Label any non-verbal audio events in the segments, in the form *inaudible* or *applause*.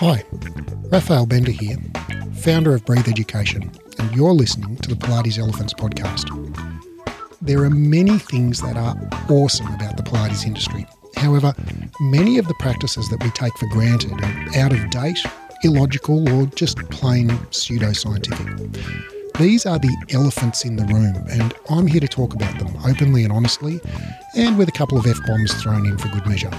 Hi, Raphael Bender here, founder of Breathe Education, and you're listening to the Pilates Elephants podcast. There are many things that are awesome about the Pilates industry. However, many of the practices that we take for granted are out of date, illogical, or just plain pseudoscientific. These are the elephants in the room, and I'm here to talk about them openly and honestly, and with a couple of F bombs thrown in for good measure.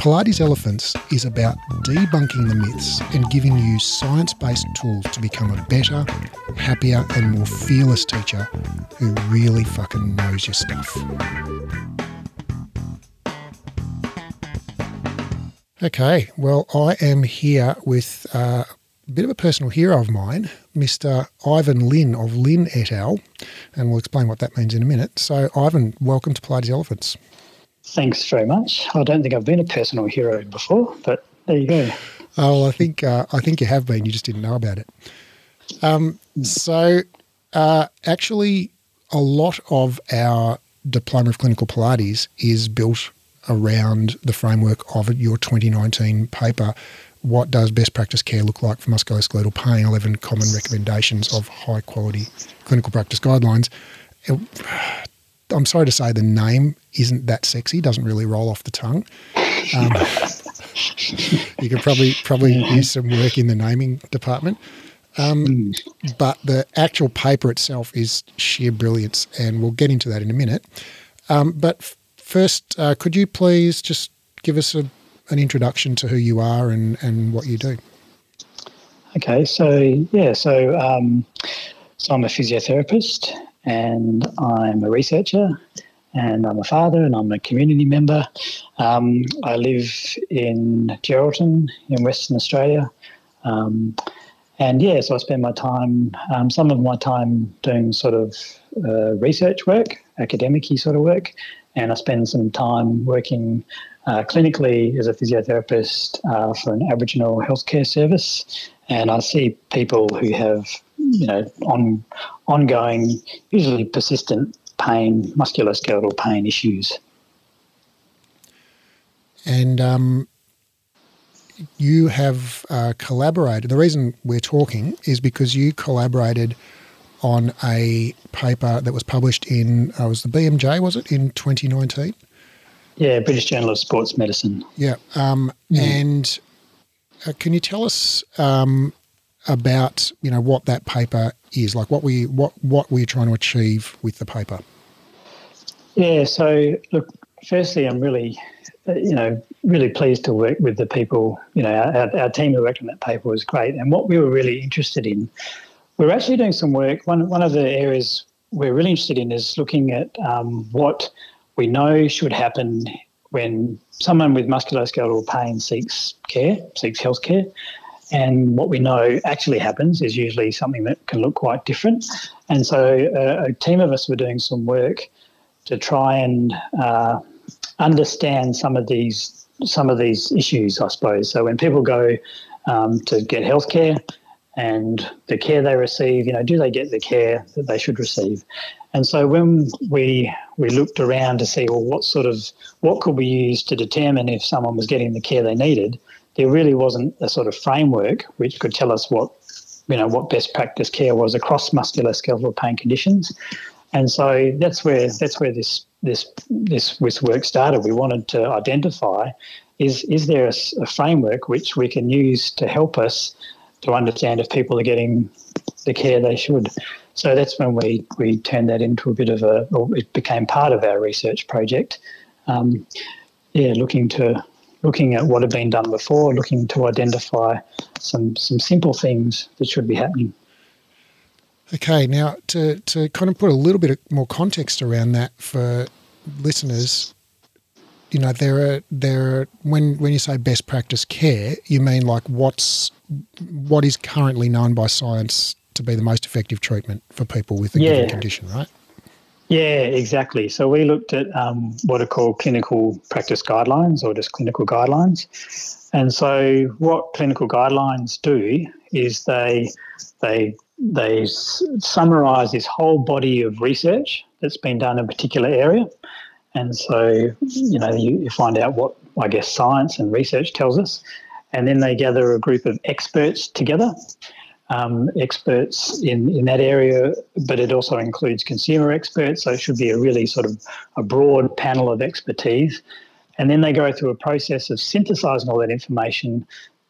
Pilates Elephants is about debunking the myths and giving you science based tools to become a better, happier, and more fearless teacher who really fucking knows your stuff. Okay, well, I am here with uh, a bit of a personal hero of mine, Mr. Ivan Lin of Lin et al., and we'll explain what that means in a minute. So, Ivan, welcome to Pilates Elephants. Thanks very much. I don't think I've been a personal hero before, but there you go. Oh, well, I think uh, I think you have been. You just didn't know about it. Um, so, uh, actually, a lot of our diploma of clinical Pilates is built around the framework of your 2019 paper. What does best practice care look like for musculoskeletal pain? 11 common recommendations of high quality clinical practice guidelines. I'm sorry to say the name isn't that sexy, doesn't really roll off the tongue. Um, *laughs* you could probably probably use some work in the naming department. Um, but the actual paper itself is sheer brilliance, and we'll get into that in a minute. Um, but f- first, uh, could you please just give us a, an introduction to who you are and, and what you do? Okay, so yeah, so um, so I'm a physiotherapist and I'm a researcher and I'm a father and I'm a community member. Um, I live in Geraldton in Western Australia. Um, and yeah, so I spend my time, um, some of my time doing sort of uh, research work, academic sort of work, and I spend some time working uh, clinically as a physiotherapist uh, for an Aboriginal healthcare service. And I see people who have, you know, on ongoing, usually persistent pain, musculoskeletal pain issues. And um, you have uh, collaborated. The reason we're talking is because you collaborated on a paper that was published in, uh, was the BMJ, was it, in 2019? Yeah, British Journal of Sports Medicine. Yeah. Um, mm. And uh, can you tell us um, about, you know, what that paper is? Like what we what, what were trying to achieve with the paper? Yeah, so look, firstly, I'm really, uh, you know, really pleased to work with the people. You know, our, our team who worked on that paper was great. And what we were really interested in we're actually doing some work. One, one of the areas we're really interested in is looking at um, what we know should happen when someone with musculoskeletal pain seeks care, seeks health care. And what we know actually happens is usually something that can look quite different. And so uh, a team of us were doing some work to try and uh, understand some of these some of these issues, I suppose. So when people go um, to get healthcare, and the care they receive, you know, do they get the care that they should receive? And so when we we looked around to see well what sort of what could we use to determine if someone was getting the care they needed, there really wasn't a sort of framework which could tell us what you know what best practice care was across musculoskeletal pain conditions. And so that's where that's where this this this this work started. We wanted to identify is is there a, a framework which we can use to help us to understand if people are getting the care they should. So that's when we, we turned that into a bit of a, or it became part of our research project. Um, yeah, looking to looking at what had been done before, looking to identify some some simple things that should be happening. Okay, now to to kind of put a little bit more context around that for listeners, you know, there are there are when when you say best practice care, you mean like what's what is currently known by science to be the most effective treatment for people with a yeah. given condition, right? Yeah, exactly. So we looked at um, what are called clinical practice guidelines or just clinical guidelines. And so what clinical guidelines do is they they they summarize this whole body of research that's been done in a particular area and so, you know, you, you find out what I guess science and research tells us, and then they gather a group of experts together um, experts in, in that area, but it also includes consumer experts. So it should be a really sort of a broad panel of expertise. And then they go through a process of synthesizing all that information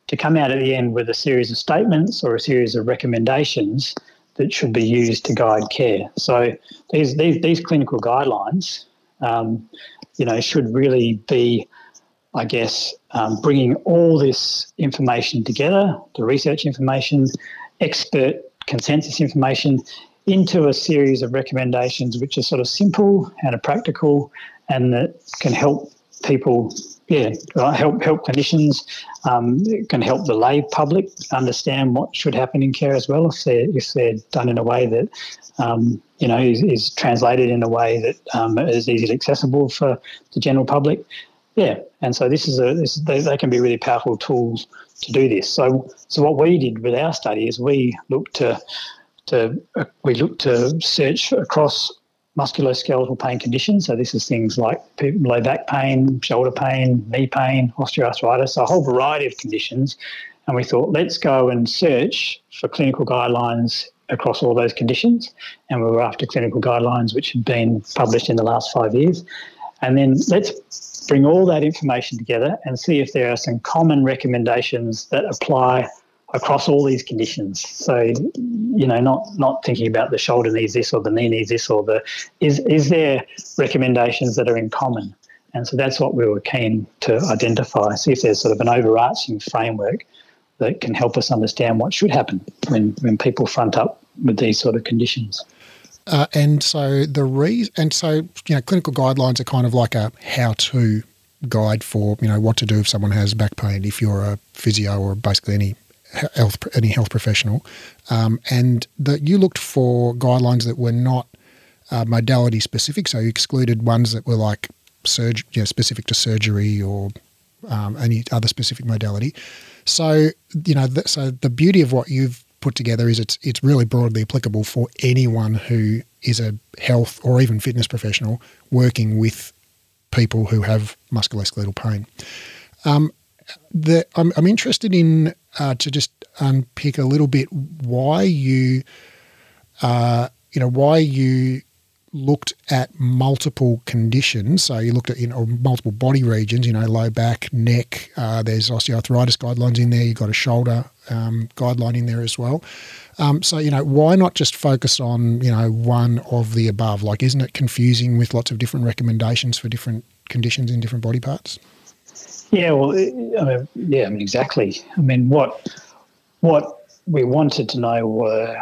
to come out at the end with a series of statements or a series of recommendations that should be used to guide care. So these, these, these clinical guidelines, um, you know, should really be I guess, um, bringing all this information together, the research information, expert consensus information into a series of recommendations which are sort of simple and are practical and that can help people yeah help help clinicians um, can help the lay public understand what should happen in care as well if they're if they're done in a way that um, you know is, is, translated in a way that um, is easily accessible for the general public. Yeah and so this is a this, they, they can be really powerful tools to do this. So, so what we did with our study is we looked to, to uh, we looked to search across musculoskeletal pain conditions. So this is things like low back pain, shoulder pain, knee pain, osteoarthritis, a whole variety of conditions. And we thought, let's go and search for clinical guidelines across all those conditions. And we were after clinical guidelines which had been published in the last five years. And then let's bring all that information together and see if there are some common recommendations that apply across all these conditions. So, you know, not not thinking about the shoulder needs this or the knee needs this or the is is there recommendations that are in common? And so that's what we were keen to identify, see if there's sort of an overarching framework that can help us understand what should happen when, when people front up with these sort of conditions. Uh, and so the reason, and so you know, clinical guidelines are kind of like a how-to guide for you know what to do if someone has back pain. If you're a physio or basically any health any health professional, um, and that you looked for guidelines that were not uh, modality specific, so you excluded ones that were like surg- you know, specific to surgery or um, any other specific modality. So you know, th- so the beauty of what you've put together is it's it's really broadly applicable for anyone who is a health or even fitness professional working with people who have musculoskeletal pain. Um, the, I'm, I'm, interested in uh, to just unpick a little bit why you, uh, you know, why you looked at multiple conditions. So you looked at you know multiple body regions. You know, low back, neck. Uh, there's osteoarthritis guidelines in there. You've got a shoulder um, guideline in there as well. Um, so you know, why not just focus on you know one of the above? Like, isn't it confusing with lots of different recommendations for different conditions in different body parts? Yeah, well, I mean, yeah, I mean, exactly. I mean, what what we wanted to know were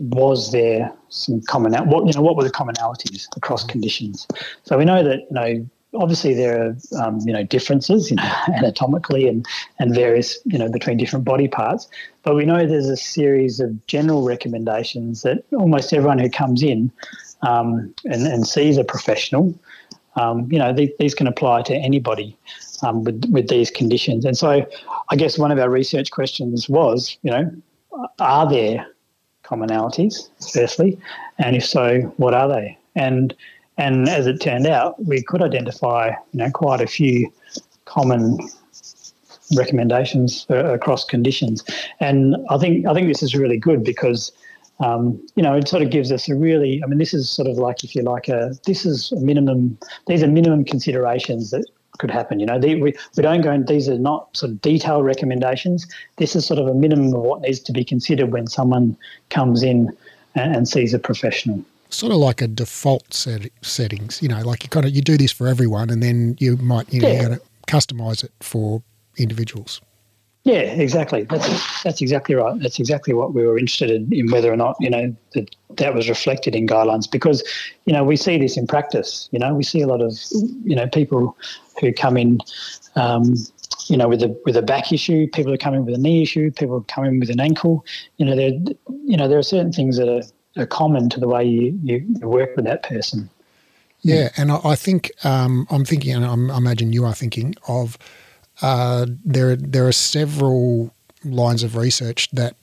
was there some common what you know what were the commonalities across conditions? So we know that you know obviously there are um, you know differences you know *laughs* anatomically and and various you know between different body parts, but we know there's a series of general recommendations that almost everyone who comes in um, and, and sees a professional, um, you know these, these can apply to anybody um, with with these conditions. And so I guess one of our research questions was you know are there commonalities, firstly, and if so, what are they? And and as it turned out, we could identify you know quite a few common recommendations across conditions, and I think I think this is really good because. Um, you know, it sort of gives us a really, I mean, this is sort of like, if you like, a, this is a minimum, these are minimum considerations that could happen. You know, we, we don't go and these are not sort of detailed recommendations. This is sort of a minimum of what needs to be considered when someone comes in and, and sees a professional. Sort of like a default set, settings, you know, like you kind of you do this for everyone, and then you might you know yeah. customize it for individuals. Yeah, exactly. That's that's exactly right. That's exactly what we were interested in, in whether or not you know that that was reflected in guidelines because you know we see this in practice. You know, we see a lot of you know people who come in. Um, you know, with a with a back issue, people are coming with a knee issue, people are coming with an ankle. You know, there you know there are certain things that are, are common to the way you, you work with that person. Yeah, and I, I think um, I'm thinking, and I'm, I imagine you are thinking of uh, there there are several lines of research that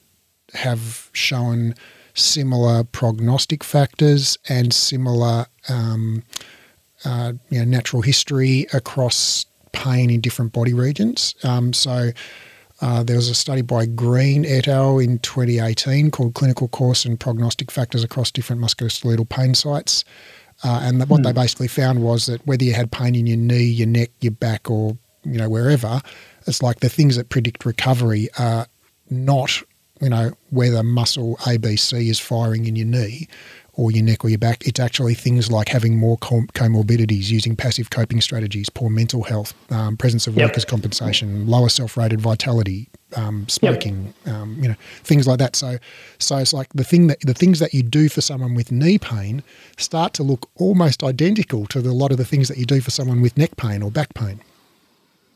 have shown similar prognostic factors and similar um, uh, you know, natural history across pain in different body regions. Um, so Uh, there was a study by Green et al. in 2018 called Clinical Course and Prognostic Factors Across Different Musculoskeletal Pain Sites. Uh, and what they basically found was that whether you had pain in your knee, your neck, your back, or you know wherever, it's like the things that predict recovery are not you know whether muscle ABC is firing in your knee or your neck or your back. It's actually things like having more com- comorbidities, using passive coping strategies, poor mental health, um, presence of Yep. workers' compensation, lower self-rated vitality, um, smoking, um, you know, things like that. So, so it's like the thing that the things that you do for someone with knee pain start to look almost identical to the, a lot of the things that you do for someone with neck pain or back pain.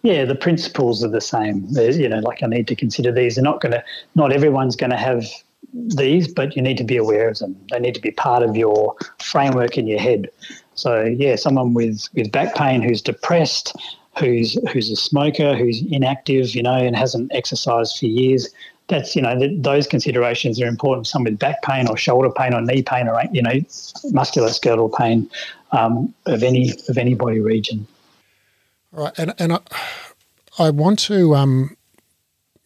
Yeah, the principles are the same. You know, like I need to consider these. They're not going to, not everyone's going to have these, but you need to be aware of them. They need to be part of your framework in your head. So yeah, someone with with back pain who's depressed, who's who's a smoker, who's inactive, you know, and hasn't exercised for years. That's you know th- those considerations are important. Someone with back pain or shoulder pain or knee pain or you know musculoskeletal pain um, of any of any body region. Right, and and I, I want to, um,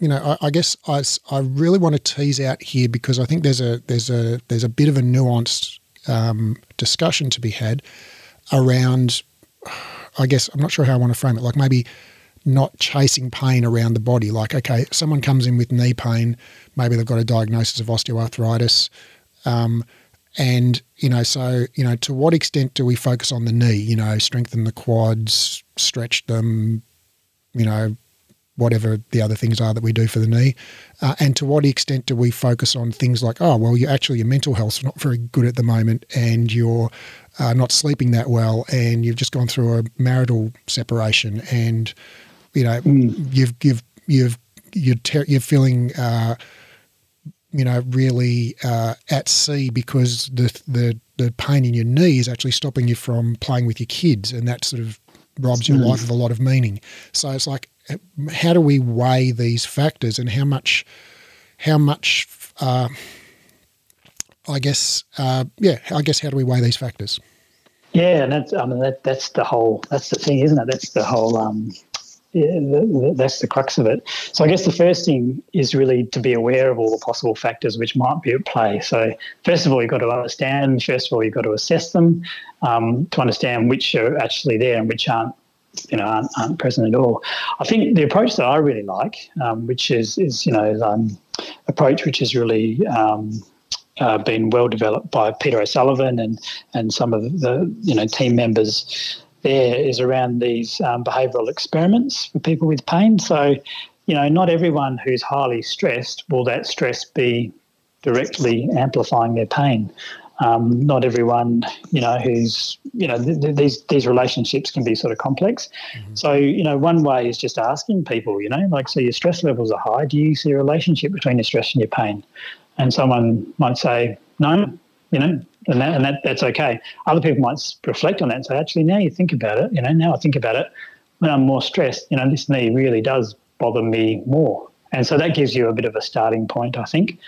you know, I, I guess I, I really want to tease out here because I think there's a there's a there's a bit of a nuanced um, discussion to be had around. I guess I'm not sure how I want to frame it. Like maybe not chasing pain around the body. Like okay, someone comes in with knee pain, maybe they've got a diagnosis of osteoarthritis. Um, and you know, so you know, to what extent do we focus on the knee? You know, strengthen the quads, stretch them. You know, whatever the other things are that we do for the knee, uh, and to what extent do we focus on things like, oh, well, you actually your mental health's not very good at the moment, and you're uh, not sleeping that well, and you've just gone through a marital separation, and you know, you've you've you've you're ter- you're feeling. Uh, you know, really uh, at sea because the, the the pain in your knee is actually stopping you from playing with your kids, and that sort of robs your life of a lot of meaning. So it's like, how do we weigh these factors, and how much, how much, uh, I guess, uh, yeah, I guess, how do we weigh these factors? Yeah, and that's I mean that that's the whole that's the thing, isn't it? That's the whole um, that's the crux of it. So I guess the first thing is really to be aware of all the possible factors which might be at play. So first of all, you've got to understand. First of all, you've got to assess them um, to understand which are actually there and which aren't. You know, aren't, aren't present at all. I think the approach that I really like, um, which is is you know um, approach which is really um, uh, been well developed by Peter O'Sullivan and and some of the you know team members there is around these um, behavioural experiments for people with pain. So, you know, not everyone who's highly stressed will that stress be directly amplifying their pain. Um, not everyone, you know, who's, you know, th- th- these these relationships can be sort of complex. So, you know, one way is just asking people, you know, like, so your stress levels are high. Do you see a relationship between your stress and your pain? And someone might say, no, you know, and that, and that that's okay. Other people might reflect on that and say, actually, now you think about it, you know, now I think about it, when I'm more stressed, you know, this knee really does bother me more. And so that gives you a bit of a starting point, I think.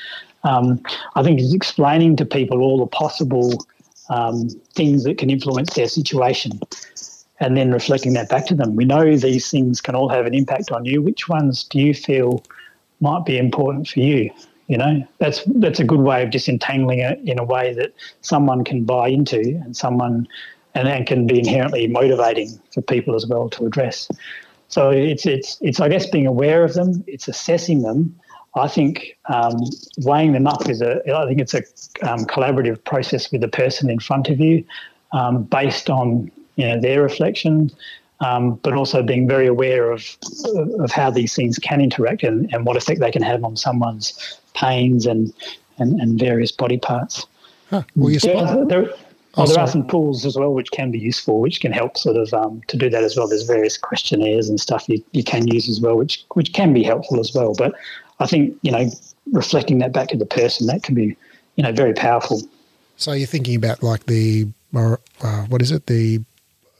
Um, I think it's explaining to people all the possible um, things that can influence their situation and then reflecting that back to them. We know these things can all have an impact on you. Which ones do you feel might be important for you? You know, that's that's a good way of disentangling it in a way that someone can buy into and someone and, and can be inherently motivating for people as well to address. So it's it's it's I guess being aware of them, it's assessing them. I think um, weighing them up is a I think it's a um, collaborative process with the person in front of you, um, based on you know their reflection, um, but also being very aware of of how these things can interact and, and what effect they can have on someone's pains and and, and various body parts. Huh. Well, you Yeah, there, Oh, oh, there are some tools as well which can be useful, which can help sort of um, to do that as well. There's various questionnaires and stuff you, you can use as well, which which can be helpful as well. But I think you know reflecting that back to the person that can be you know very powerful. So you're thinking about like the uh, what is it? The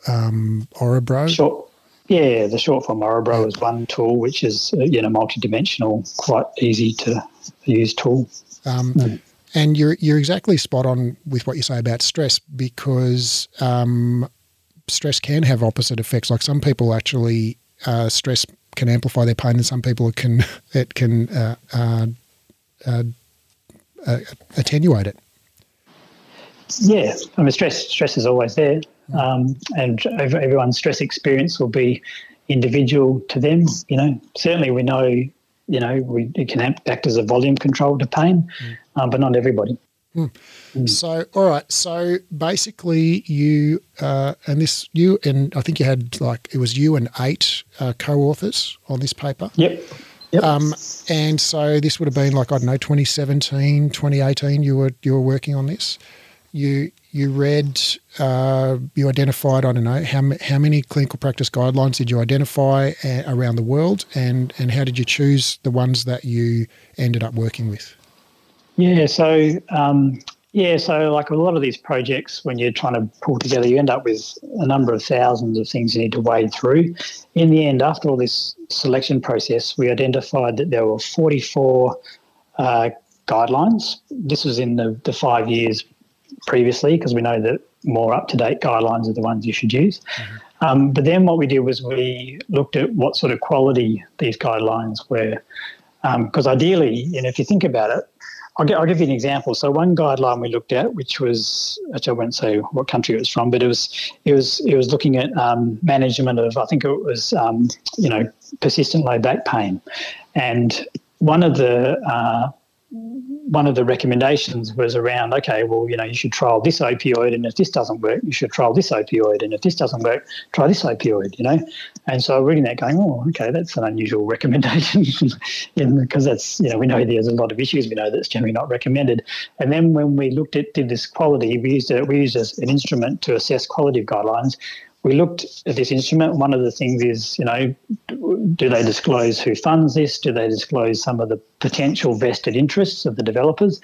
um, Örebro. Short, yeah, the short form Örebro is one tool which is uh, you know multi-dimensional, quite easy to use tool. Um. And you're you're exactly spot on with what you say about stress because um, stress can have opposite effects. Like some people actually uh, stress can amplify their pain, and some people it can *laughs* it can uh, uh, uh, uh attenuate it. Yeah, I mean, stress stress is always there, um, and everyone's stress experience will be individual to them. You know, certainly we know, you know, we it can act as a volume control to pain, mm. um, but not everybody. Mm. Mm. So, all right. So basically, you uh, and this you and I think you had like it was you and eight uh, co-authors on this paper. Yep. Yep. Um, and so this would have been like I don't know 2017, 2018. You were you were working on this you you read, uh, you identified, I don't know, how, how many clinical practice guidelines did you identify uh, around the world and, and how did you choose the ones that you ended up working with? Yeah, so, um, yeah, so like a lot of these projects, when you're trying to pull together, you end up with a number of thousands of things you need to wade through. In the end, after all this selection process, we identified that there were 44 uh, guidelines. This was in the, the five years previously because we know that more up to date guidelines are the ones you should use. Mm-hmm. Um, but then what we did was we looked at what sort of quality these guidelines were. Because um, ideally, you know, if you think about it, I'll, get, I'll, give you an example. So one guideline we looked at, which was, which I won't say what country it was from, but it was it was it was looking at um, management of I think it was um, you know persistent low back pain, and one of the uh, one of the recommendations was around okay well you know you should trial this opioid and if this doesn't work you should trial this opioid and if this doesn't work try this opioid you know? And so reading that going oh okay that's an unusual *laughs* recommendation *laughs* because that's you know we know there's a lot of issues we know that's generally not recommended. And then when we looked at did this quality we used it we used an instrument to assess quality of guidelines we looked at this instrument. One of the things is, you know, do they disclose who funds this? Do they disclose some of the potential vested interests of the developers?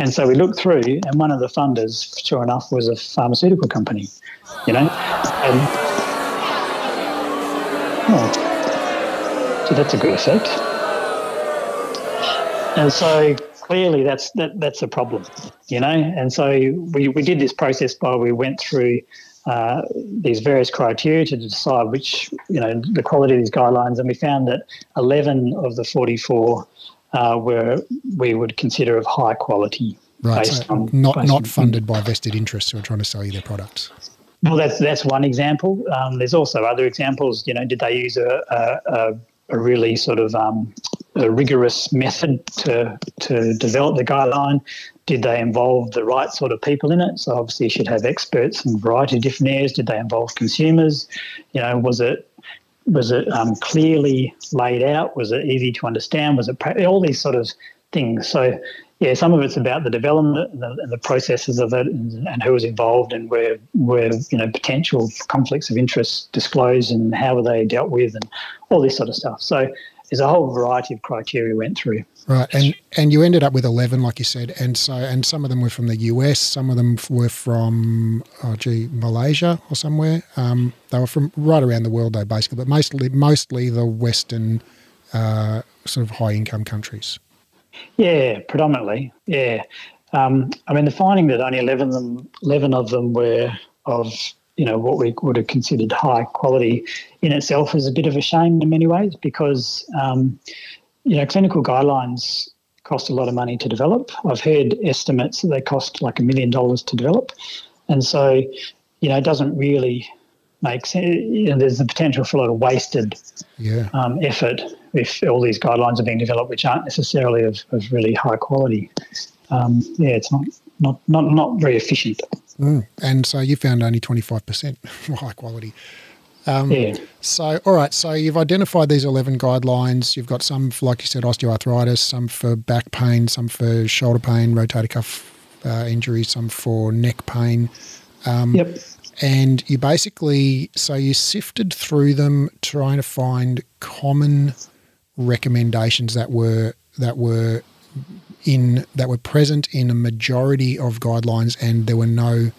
And so we looked through, and one of the funders, sure enough, was a pharmaceutical company, you know. And, oh, so that's a good effect. And so clearly that's that, that's a problem, you know. And so we, we did this process by we went through uh, these various criteria to decide which, you know, the quality of these guidelines. And we found that 11 of the 44 uh, were we would consider of high quality. Right, so on, not not funded by vested interests who are trying to sell you their products. Well, that's that's one example. Um, there's also other examples. You know, did they use a, a, a really sort of um, a rigorous method to to develop the guideline? Did they involve the right sort of people in it? So obviously, you should have experts in a variety of different areas. Did they involve consumers? You know, was it was it um, clearly laid out? Was it easy to understand? Was it all these sort of things? So yeah, some of it's about the development and the, and the processes of it, and, and, who was involved, and where where you know potential conflicts of interest disclosed, and how were they dealt with, and all this sort of stuff. So there's a whole variety of criteria we went through. Right, and and you ended up with eleven, like you said, and so and some of them were from the US, some of them were from oh gee Malaysia or somewhere. Um, they were from right around the world, though, basically, but mostly mostly the Western uh, sort of high income countries. Yeah, predominantly. Yeah, um, I mean the finding that only 11, them, 11 of them were of you know what we would have considered high quality in itself is a bit of a shame in many ways because um, you know clinical guidelines cost a lot of money to develop. I've heard estimates that they cost like a million dollars to develop, and so you know it doesn't really make sense. You know, there's the potential for a lot of wasted yeah. um, effort if all these guidelines are being developed, which aren't necessarily of, of really high quality. Um, yeah, it's not not not not very efficient. Mm. And so you found only 25% *laughs* high quality. Um, yeah. So, all right. So you've identified these 11 guidelines. You've got some, for, like you said, osteoarthritis, some for back pain, some for shoulder pain, rotator cuff uh, injury, some for neck pain. Um, yep. And you basically, so you sifted through them trying to find common recommendations that were that were in that were present in a majority of guidelines, and there were no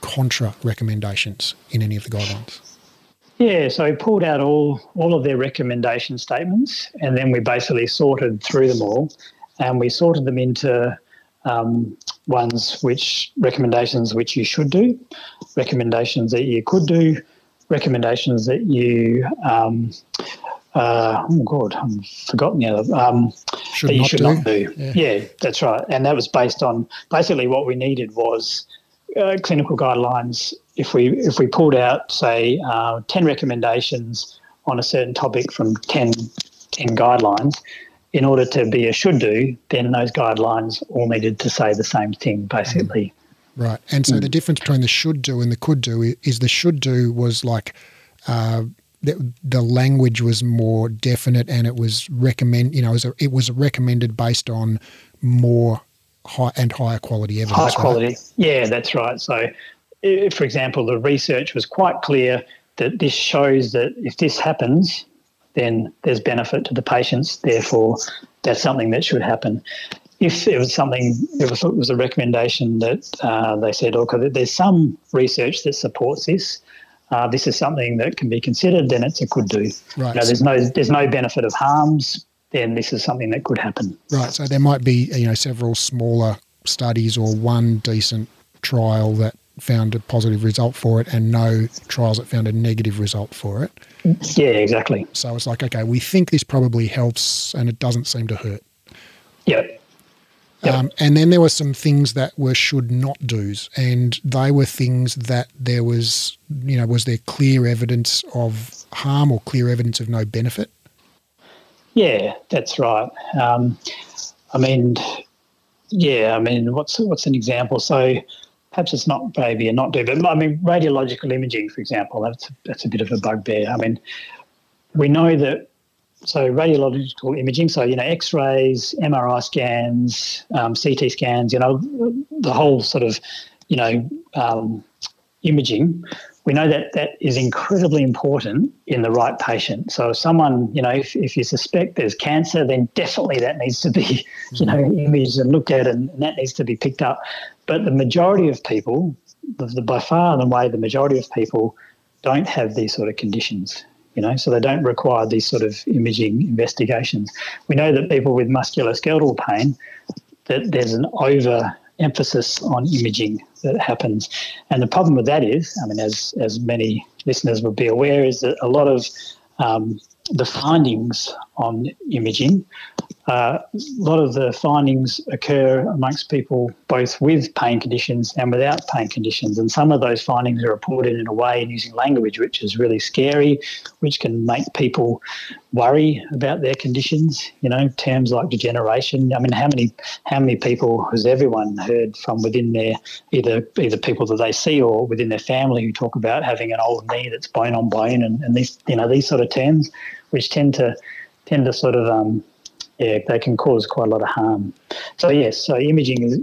contra recommendations in any of the guidelines. Yeah, so we pulled out all all of their recommendation statements, and then we basically sorted through them all, and we sorted them into um, ones which recommendations which you should do, recommendations that you could do, recommendations that you um, uh, oh god, I've forgotten the other. Um, Should that you not should do. not do. Yeah. Yeah. that's right. And that was based on basically what we needed was uh, clinical guidelines. If we if we pulled out say uh, ten recommendations on a certain topic from 10, 10 guidelines, in order to be a should do, then those guidelines all needed to say the same thing basically. Right. And so the difference between the should do and the could do is the should do was like uh, the, the language was more definite and it was recommend, you know, it was, a, it was recommended based on more high and higher quality evidence. High right? quality. Yeah, that's right. So, i- for example, the research was quite clear that this shows that if this happens, then there's benefit to the patients. Therefore, that's something that should happen. If there was something, was, it was a recommendation that uh, they said, okay, there's some research that supports this. Uh, this is something that can be considered. Then it's a could do. Right. You know, there's no there's no benefit of harms. Then this is something that could happen. Right. So there might be, you know, several smaller studies or one decent trial that found a positive result for it and no trials that found a negative result for it. Yeah, exactly. So it's like, okay, we think this probably helps and it doesn't seem to hurt. Yep. Yep. Um, and then there were some things that were should not do's, and they were things that there was, you know, was there clear evidence of harm or clear evidence of no benefit? Yeah, that's right. Um, I mean, yeah, I mean, what's what's an example? So perhaps it's not maybe a not do, but I mean, radiological imaging, for example, that's that's a bit of a bugbear. I mean, we know that. So radiological imaging, so you know, X-rays, MRI scans, um, CT scans, you know, the whole sort of, you know, um, imaging we know that that is incredibly important in the right patient. So if someone, you know, if, if you suspect there's cancer, then definitely that needs to be, *laughs* you know, imaged and looked at and, and that needs to be picked up. But the majority of people, the, the, by far and away, the majority of people don't have these sort of conditions, you know, so they don't require these sort of imaging investigations. We know that people with musculoskeletal pain, that there's an over emphasis on imaging that happens. And the problem with that is, I mean, as, as many listeners would be aware, is that a lot of um, the findings on imaging, uh, a lot of the findings occur amongst people both with pain conditions and without pain conditions. And some of those findings are reported in a way and using language which is really scary, which can make people worry about their conditions. You know, terms like degeneration. I mean, how many how many people has everyone heard from within their either either people that they see or within their family who talk about having an old knee that's bone on bone and, and these you know these sort of terms, which tend to tend to sort of um, yeah, they can cause quite a lot of harm. So yes, so imaging is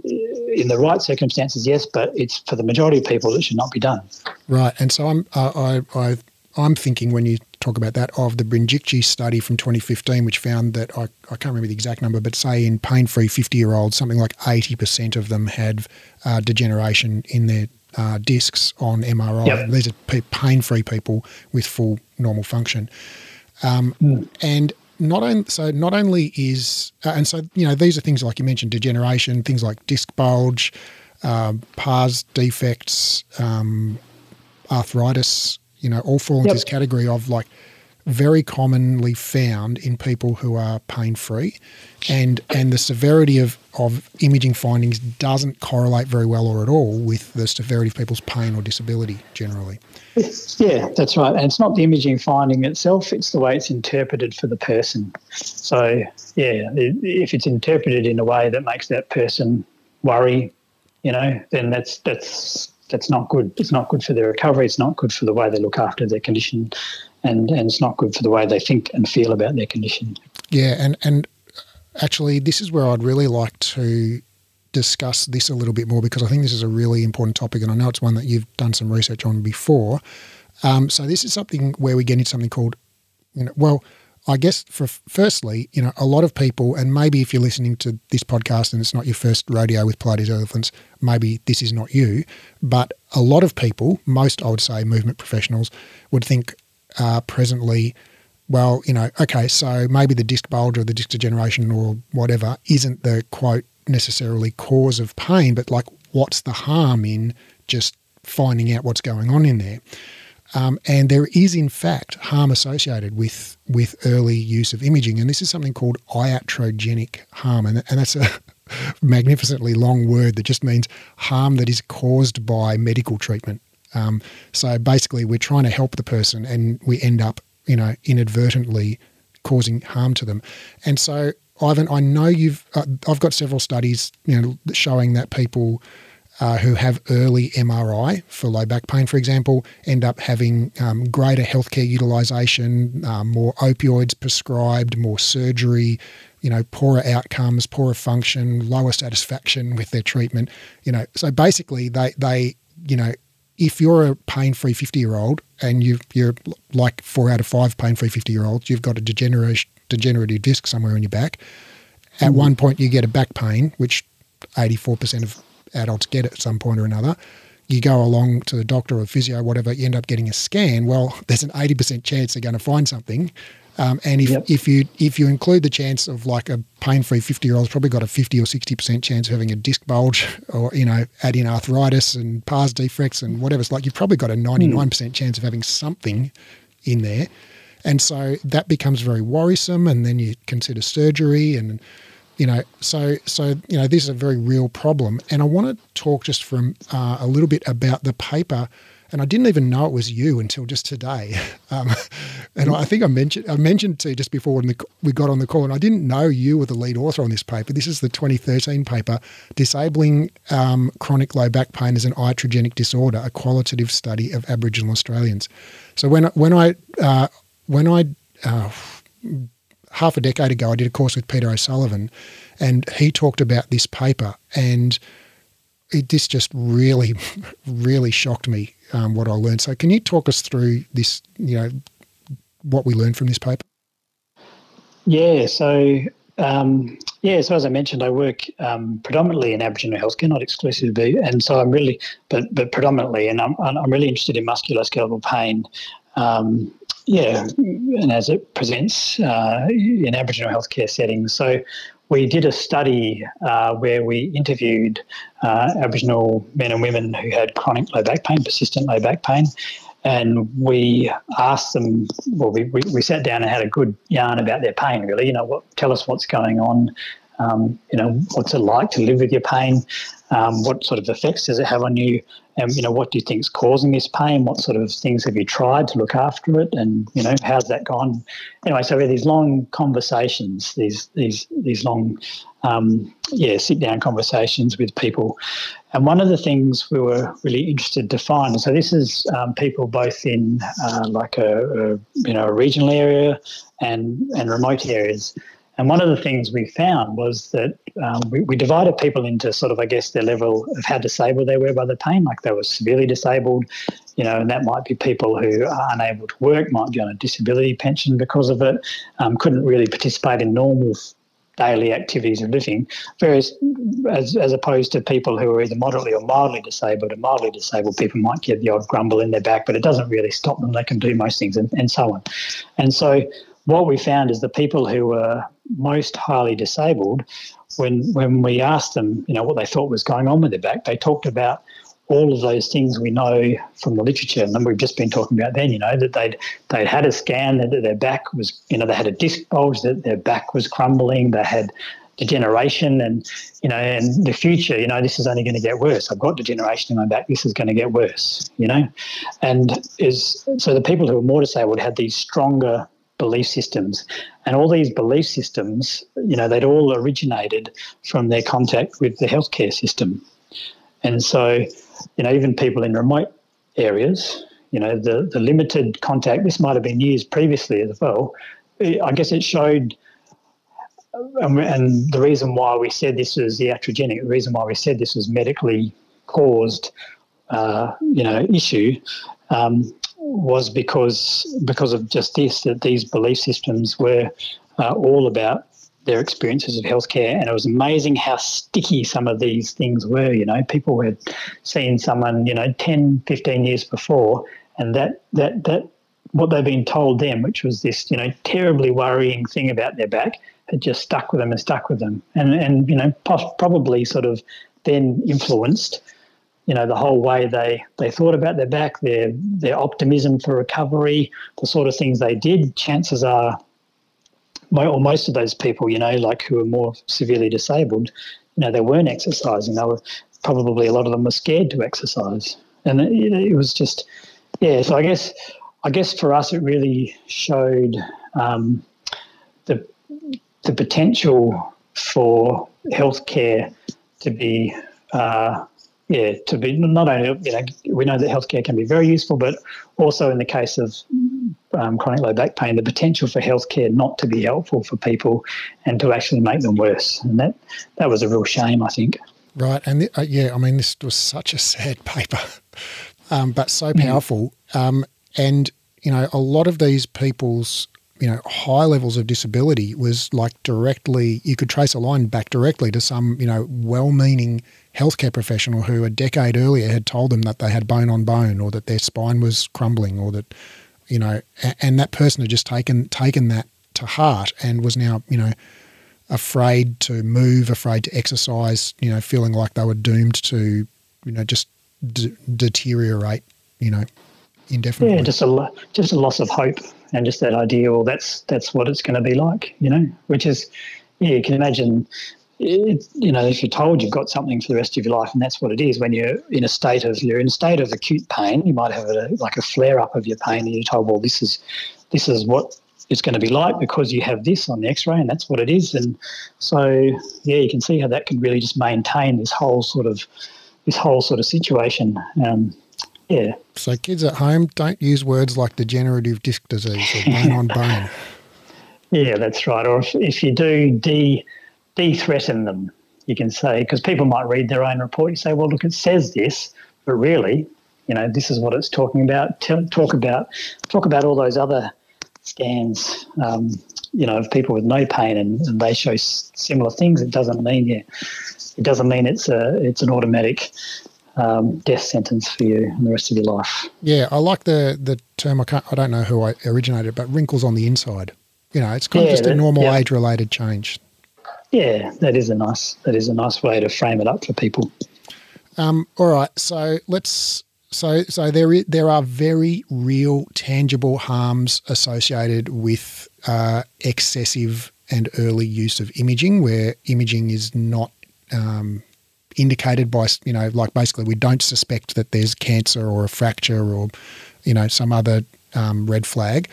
in the right circumstances, yes, but it's for the majority of people it should not be done. Right. And so I'm uh, I, I I'm thinking when you talk about that of the Brinjikji study from 2015, which found that I, I can't remember the exact number, but say in pain-free 50-year-olds, something like 80% of them had uh, degeneration in their uh, discs on MRI. Yep. These are pain-free people with full normal function. Um, And not only so, not only is uh, and so you know these are things like you mentioned degeneration, things like disc bulge, um, pars defects, um, arthritis. You know, all fall into Yep. this category of like very commonly found in people who are pain free, and and the severity of of imaging findings doesn't correlate very well or at all with the severity of people's pain or disability generally. Yeah, that's right. And it's not the imaging finding itself, it's the way it's interpreted for the person. So, yeah, if it's interpreted in a way that makes that person worry, you know, then that's that's that's not good. It's not good for their recovery. It's not good for the way they look after their condition, and and it's not good for the way they think and feel about their condition. Yeah, and and actually, this is where I'd really like to discuss this a little bit more because I think this is a really important topic, and I know it's one that you've done some research on before. Um, so this is something where we get into something called, you know, well, I guess for firstly, you know, a lot of people, and maybe if you're listening to this podcast and it's not your first rodeo with Pilates elephants, maybe this is not you, but a lot of people, most I would say movement professionals, would think uh, presently well, you know, okay, so maybe the disc bulge or the disc degeneration or whatever isn't the quote necessarily cause of pain, but like what's the harm in just finding out what's going on in there? Um, and there is, in fact, harm associated with with early use of imaging, and this is something called iatrogenic harm, and, and that's a *laughs* magnificently long word that just means harm that is caused by medical treatment. Um, so basically, we're trying to help the person, and we end up, you know, inadvertently causing harm to them. And so, Ivan, I know you've. Uh, I've got several studies, you know, showing that people uh, who have early MRI for low back pain, for example, end up having um, greater healthcare utilisation, um, more opioids prescribed, more surgery, you know, poorer outcomes, poorer function, lower satisfaction with their treatment. You know, so basically, they they you know, if you're a pain-free 50-year-old and you you're like four out of five pain-free 50-year-olds, you've got a degenerative degenerative disc somewhere in your back. At mm-hmm. one point, you get a back pain, which 84% of adults get at some point or another. You go along to the doctor or physio, whatever, you end up getting a scan. Well, *laughs* there's an 80% chance they're going to find something. Um, and if, yep. if you if you include the chance of like a pain-free 50 year old's probably got a 50 or 60% chance of having a disc bulge *laughs* or, you know, add in arthritis and pars defects and whatever. It's like you've probably got a 99% mm. chance of having something in there. And so that becomes very worrisome. And then you consider surgery and you know, so so you know, this is a very real problem, and I want to talk just from uh, a little bit about the paper. And I didn't even know it was you until just today. *laughs* Um, and I think I mentioned I mentioned to you just before when the, we got on the call, and I didn't know you were the lead author on this paper. This is the 2013 paper, "Disabling um, Chronic Low Back Pain as an Iatrogenic Disorder: A Qualitative Study of Aboriginal Australians." So when when I uh, when I uh, half a decade ago, I did a course with Peter O'Sullivan, and he talked about this paper, and it, this just really, *laughs* really shocked me um, what I learned. So, can you talk us through this? You know, what we learned from this paper? Yeah. So. Um, yeah, so as I mentioned, I work um, predominantly in Aboriginal healthcare, not exclusively, and so I'm really, but but predominantly, and I'm I'm really interested in musculoskeletal pain, um, yeah, and as it presents uh, in Aboriginal healthcare settings. So we did a study uh, where we interviewed uh, Aboriginal men and women who had chronic low back pain, persistent low back pain, and we asked them. Well, we, we, we sat down and had a good yarn about their pain. Really, you know, what tell us what's going on. Um, you know, what's it like to live with your pain? Um, what sort of effects does it have on you? And you know, what do you think is causing this pain? What sort of things have you tried to look after it? And you know, how's that gone? Anyway, so we had these long conversations, these these these long, um, yeah, sit down conversations with people. And one of the things we were really interested to find, so this is um, people both in uh, like a, a you know a regional area and and remote areas. And one of the things we found was that um, we, we, divided people into sort of, I guess, their level of how disabled they were by the pain, like they were severely disabled, you know, and that might be people who are unable to work, might be on a disability pension because of it, um, couldn't really participate in normal daily activities of living, whereas as, as opposed to people who are either moderately or mildly disabled, and mildly disabled people might get the odd grumble in their back, but it doesn't really stop them. They can do most things and, and so on. And so what we found is the people who were most highly disabled, when when we asked them, you know, what they thought was going on with their back, they talked about all of those things we know from the literature, and we've just been talking about then, you know, that they'd they'd had a scan that their back was, you know, they had a disc bulge, that their back was crumbling, they had degeneration, and you know, and the future, you know, this is only going to get worse. I've got degeneration in my back. This is going to get worse, you know, and is so the people who are more disabled had these stronger belief systems. And all these belief systems, you know, they'd all originated from their contact with the healthcare system. And so, you know, even people in remote areas, you know, the, the limited contact, this might have been years previously as well. I guess it showed, and the reason why we said this was iatrogenic, the reason why we said this was medically caused, uh, you know, issue, um, was because because of just this that these belief systems were uh, all about their experiences of healthcare, and it was amazing how sticky some of these things were. You know, people had seen someone, you know, 10, 15 years before, and that that that what they've been told them, which was this, you know, terribly worrying thing about their back, had just stuck with them and stuck with them, and and you know, probably sort of then influenced you know the whole way they they thought about their back, their their optimism for recovery, the sort of things they did. Chances are, or most of those people, you know, like who are more severely disabled, you know, they weren't exercising. They were probably a lot of them were scared to exercise, and it, it was just yeah. So I guess I guess for us, it really showed um, the the potential for healthcare to be uh, yeah, to be not only, you know, we know that healthcare can be very useful, but also in the case of um, chronic low back pain, the potential for healthcare not to be helpful for people and to actually make them worse. And that, that was a real shame, I think. Right. And uh, yeah, I mean, this was such a sad *laughs* paper, um, but so mm. powerful. Mm. Um, and, you know, a lot of these people's you know high levels of disability was like directly you could trace a line back directly to some you know well-meaning healthcare professional who a decade earlier had told them that they had bone on bone or that their spine was crumbling or that you know and that person had just taken taken that to heart and was now you know afraid to move afraid to exercise you know feeling like they were doomed to you know just d- deteriorate you know indefinitely. Yeah just a just a loss of hope and just that idea well that's that's what it's going to be like you know which is yeah you can imagine it, you know, if you're told you've got something for the rest of your life, and that's what it is, when you're in a state of you're in a state of acute pain, you might have a, like a flare up of your pain, and you're told, well, this is this is what it's going to be like because you have this on the X-ray, and that's what it is. And so, yeah, you can see how that can really just maintain this whole sort of this whole sort of situation. Um, yeah. So, kids at home, don't use words like degenerative disc disease or bone on bone. *laughs* Yeah, that's right. Or if, if you do de de-threaten them, you can say, because people might read their own report. You say, well, look, it says this, but really, you know, this is what it's talking about. talk about talk about all those other scans, um, you know, of people with no pain, and, and they show s- similar things. It doesn't mean yeah, it doesn't mean it's a it's an automatic um, death sentence for you and the rest of your life. Yeah, I like the the term. I can't. I don't know who I originated, but wrinkles on the inside. You know, it's kind yeah, of just a normal yeah. age related change. Yeah, that is a nice that is a nice way to frame it up for people. Um, all right, so let's so so there is, there are very real tangible harms associated with uh, excessive and early use of imaging, where imaging is not um, indicated by you know like basically we don't suspect that there's cancer or a fracture or you know some other um, red flag.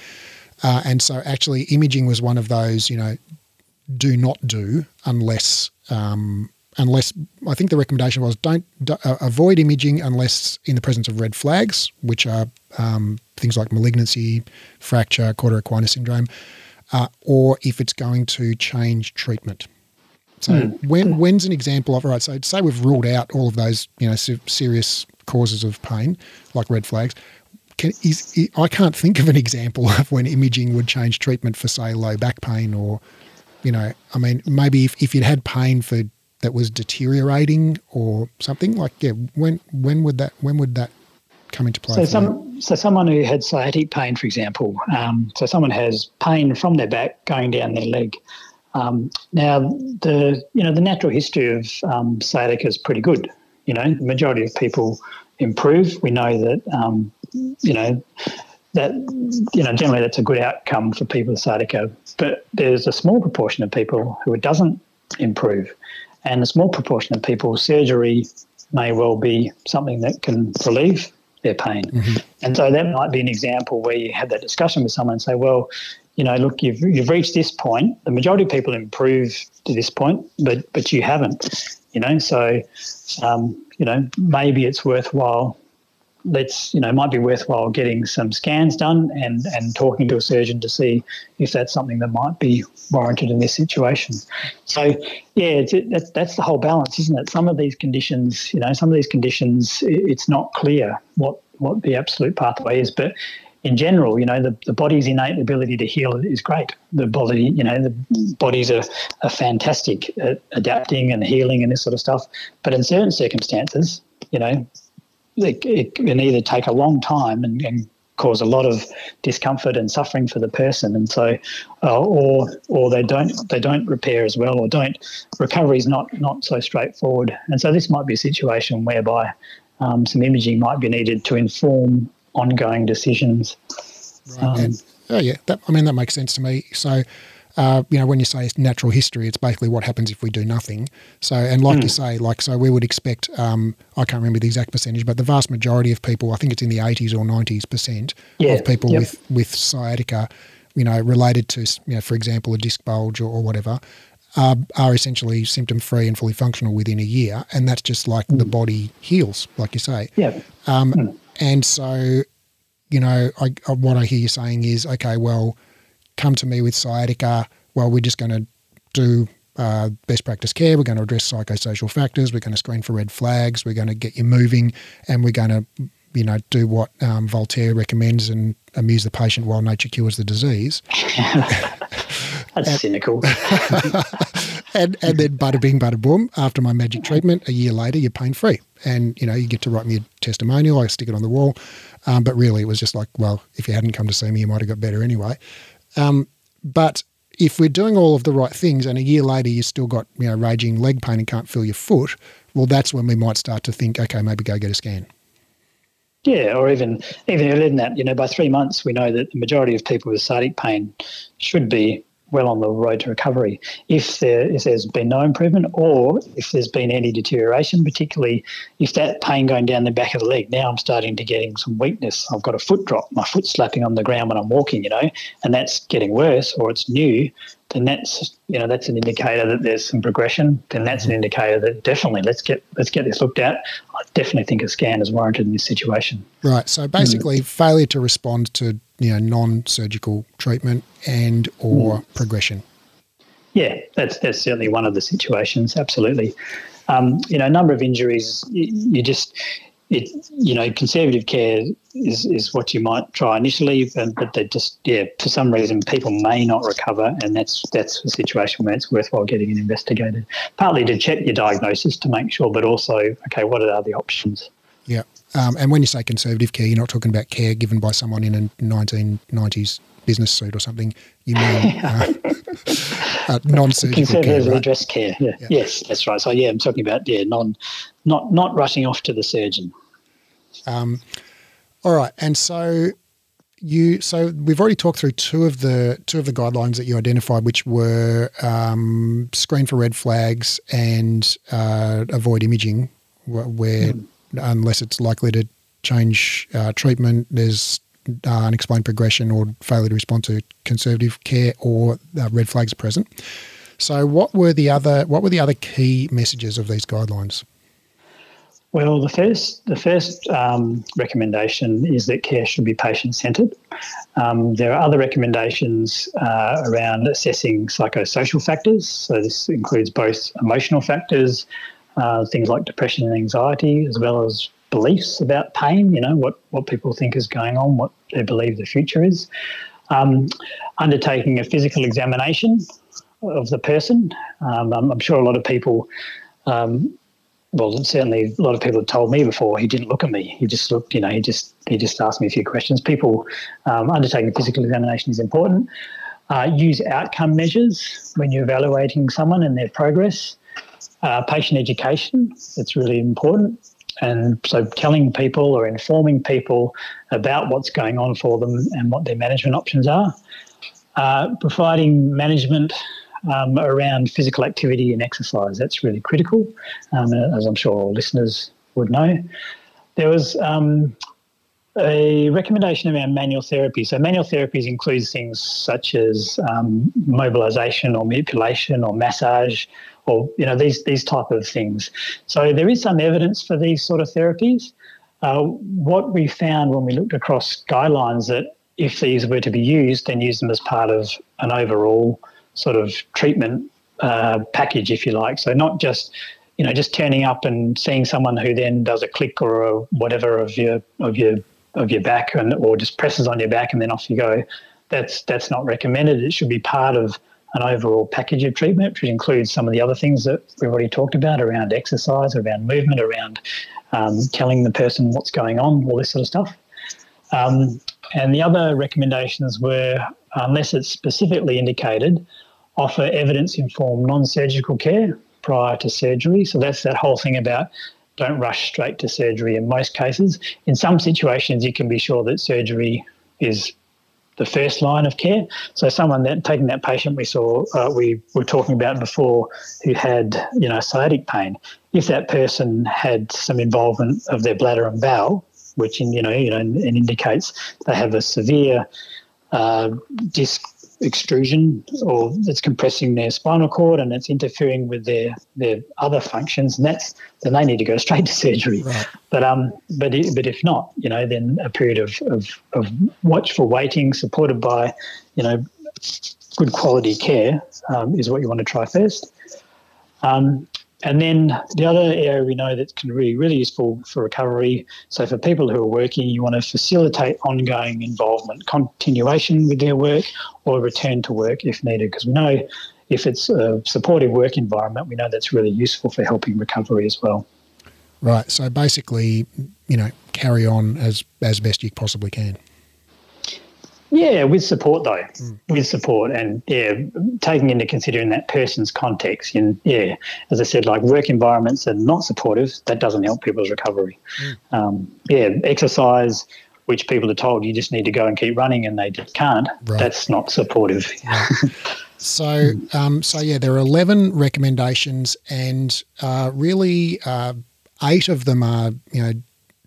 Uh, and so actually imaging was one of those you know do not do unless um, unless I think the recommendation was don't uh, avoid imaging unless in the presence of red flags, which are um, things like malignancy, fracture, cauda equina syndrome, uh, or if it's going to change treatment. So mm. when when's an example of right? So say we've ruled out all of those you know serious causes of pain like red flags. Can, is, I can't think of an *laughs* example of when imaging would change treatment for say low back pain or you know, I mean, maybe if, if you'd had pain for that was deteriorating or something like, yeah, when when would that when would that come into play? So some so someone who had sciatic pain, for example, um, so someone has pain from their back going down their leg. Um, now the you know the natural history of um, sciatica is pretty good. You know, the majority of people improve. We know that um, you know that you know generally that's a good outcome for people with sciatica. But there's a small proportion of people who it doesn't improve, and a small proportion of people surgery may well be something that can relieve their pain. Mm-hmm. And so that might be an example where you have that discussion with someone and say, well, you know, look, you've you've reached this point. The majority of people improve to this point, but but you haven't. You know, so um, you know maybe it's worthwhile let's you know might be worthwhile getting some scans done and and talking to a surgeon to see if that's something that might be warranted in this situation. So yeah, it, that's that's the whole balance, isn't it? Some of these conditions, you know, some of these conditions, it's not clear what what the absolute pathway is, but in general, you know, the, the body's innate ability to heal is great. The body, you know, the bodies are, are fantastic at adapting and healing and this sort of stuff. But in certain circumstances, you know, it, it can either take a long time and, and, cause a lot of discomfort and suffering for the person, and so, uh, or or they don't they don't repair as well, or don't recovery is not not so straightforward, and so this might be a situation whereby um, some imaging might be needed to inform ongoing decisions. Right. Um, and, oh yeah, that, I mean that makes sense to me. So uh, you know, when you say it's natural history, it's basically what happens if we do nothing. So, and like mm. you say, like, so we would expect, um, I can't remember the exact percentage, but the vast majority of people, I think it's in the 80s or 90s percent yeah. of people yep. with, with sciatica, you know, related to, you know, for example, a disc bulge or, or whatever, uh, are essentially symptom free and fully functional within a year. And that's just like mm. the body heals, like you say. Yeah. Um, mm. And so, you know, I, what I hear you saying is, okay, well, come to me with sciatica, well, we're just going to do uh, best practice care. We're going to address psychosocial factors. We're going to screen for red flags. We're going to get you moving, and we're going to, you know, do what um, Voltaire recommends and amuse the patient while nature cures the disease. *laughs* That's and, cynical. *laughs* and and then bada bing, bada boom. After my magic treatment, a year later, you're pain free, and you know you get to write me a testimonial. I stick it on the wall. Um, but really, it was just like, well, if you hadn't come to see me, you might have got better anyway. Um, but if we're doing all of the right things and a year later you've still got you know raging leg pain and can't feel your foot, well, that's when we might start to think, okay, maybe go get a scan. Yeah, or even even earlier than that, you know, by three months, we know that the majority of people with sciatic pain should be well on the road to recovery. If there if there's been no improvement, or if there's been any deterioration, particularly if that pain going down the back of the leg, now I'm starting to getting some weakness. I've got a foot drop, my foot slapping on the ground when I'm walking, you know, and that's getting worse, or it's new. Then that's you know that's an indicator that there's some progression. Then that's an indicator that definitely let's get let's get this looked at. I definitely think a scan is warranted in this situation. Right. So basically, mm. failure to respond to you know non-surgical treatment and or mm. progression. Yeah, that's that's certainly one of the situations. Absolutely, um, you know, a number of injuries. You, you, just it you know conservative care is is what you might try initially, but they just yeah for some reason people may not recover, and that's that's a situation where it's worthwhile getting it investigated. Partly to check your diagnosis to make sure, but also okay, what are the options? Yeah. Um, and when you say conservative care, you're not talking about care given by someone in a 1990s business suit or something. You mean *laughs* uh, *laughs* uh, non-surgical conservative care, right? address care. Yeah. yeah. Yes, that's right. So yeah, I'm talking about yeah, non, not not rushing off to the surgeon. Um, all right, and so you so we've already talked through two of the two of the guidelines that you identified, which were um, screen for red flags and uh, avoid imaging, where mm unless it's likely to change uh, treatment. There's uh, unexplained progression or failure to respond to conservative care, or uh, red flags present. So, what were the other what were the other key messages of these guidelines? Well, the first the first um, recommendation is that care should be patient centred. Um, there are other recommendations uh, around assessing psychosocial factors. So this includes both emotional factors, uh, things like depression and anxiety, as well as beliefs about pain, you know, what, what people think is going on, what they believe the future is. Um, undertaking a physical examination of the person. Um, I'm, I'm, sure a lot of people, um, well, certainly a lot of people have told me before. He didn't look at me. He just looked, you know, he just he just asked me a few questions. People um, undertaking a physical examination is important. Uh, use outcome measures when you're evaluating someone and their progress uh, patient education. It's really important. And so telling people or informing people about what's going on for them and what their management options are. Uh, providing management um, around physical activity and exercise. That's really critical, um, as I'm sure all listeners would know. There was um, a recommendation around manual therapy. So, manual therapies includes things such as um, mobilization or manipulation or massage or you know these these type of things. So there is some evidence for these sort of therapies. Uh, what we found when we looked across guidelines that if these were to be used, then use them as part of an overall sort of treatment uh, package, if you like. So not just you know just turning up and seeing someone who then does a click or a whatever of your of your of your back and or just presses on your back and then off you go. That's that's not recommended. It should be part of an overall package of treatment, which includes some of the other things that we've already talked about around exercise, around movement, around um, telling the person what's going on, all this sort of stuff. Um, and the other recommendations were, unless it's specifically indicated, offer evidence informed non surgical care prior to surgery. So that's that whole thing about don't rush straight to surgery in most cases. In some situations, you can be sure that surgery is the first line of care. So someone that taking that patient we saw, uh, we were talking about before, who had you know sciatic pain. If that person had some involvement of their bladder and bowel, which in, you know you know and indicates they have a severe uh, disc extrusion or it's compressing their spinal cord and it's interfering with their their other functions and that's then they need to go straight to surgery right. but um but but if not you know then a period of, of of watchful waiting supported by you know good quality care um, is what you want to try first um, and then the other area we know that can be really useful for recovery. So for people who are working, you want to facilitate ongoing involvement, continuation with their work, or return to work if needed. Because we know if it's a supportive work environment, we know that's really useful for helping recovery as well. Right. So basically, you know, carry on as as best you possibly can. Yeah, with support though, mm. with support, and yeah, taking into considering that person's context. And yeah, as I said, like work environments are not supportive. That doesn't help people's recovery. Mm. Um, yeah, exercise, which people are told you just need to go and keep running, and they just can't. Right. That's not supportive. *laughs* So, um, so yeah, there are eleven recommendations, and uh, really, uh, eight of them are you know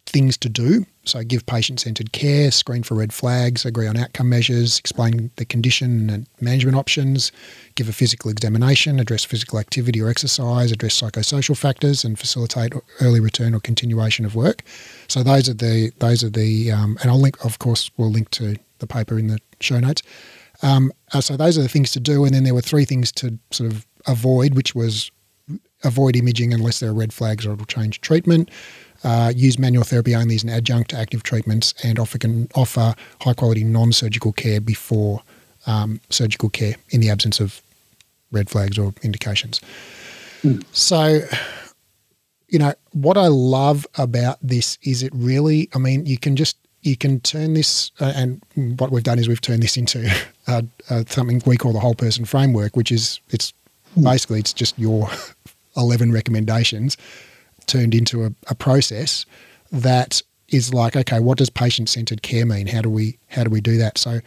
things to do. So, give patient centered care, screen for red flags, agree on outcome measures, explain the condition and management options, give a physical examination, address physical activity or exercise, address psychosocial factors, and facilitate early return or continuation of work. So, those are the, those are the, um, and I'll link, of course, we'll link to the paper in the show notes. Um, uh, so, those are the things to do. And then there were three things to sort of avoid, which was avoid imaging unless there are red flags or it'll change treatment uh, use manual therapy only as an adjunct to active treatments and offer, can offer high quality non surgical care before um, surgical care in the absence of red flags or indications. Mm. So, you know, what I love about this is it really, I mean, you can just, you can turn this, uh, and what we've done is we've turned this into *laughs* uh, uh, something we call the whole person framework, which is, it's mm. basically, it's just your *laughs* 11 recommendations turned into a, a process that is like, okay, what does patient-centered care mean? How do we how do we do that? So,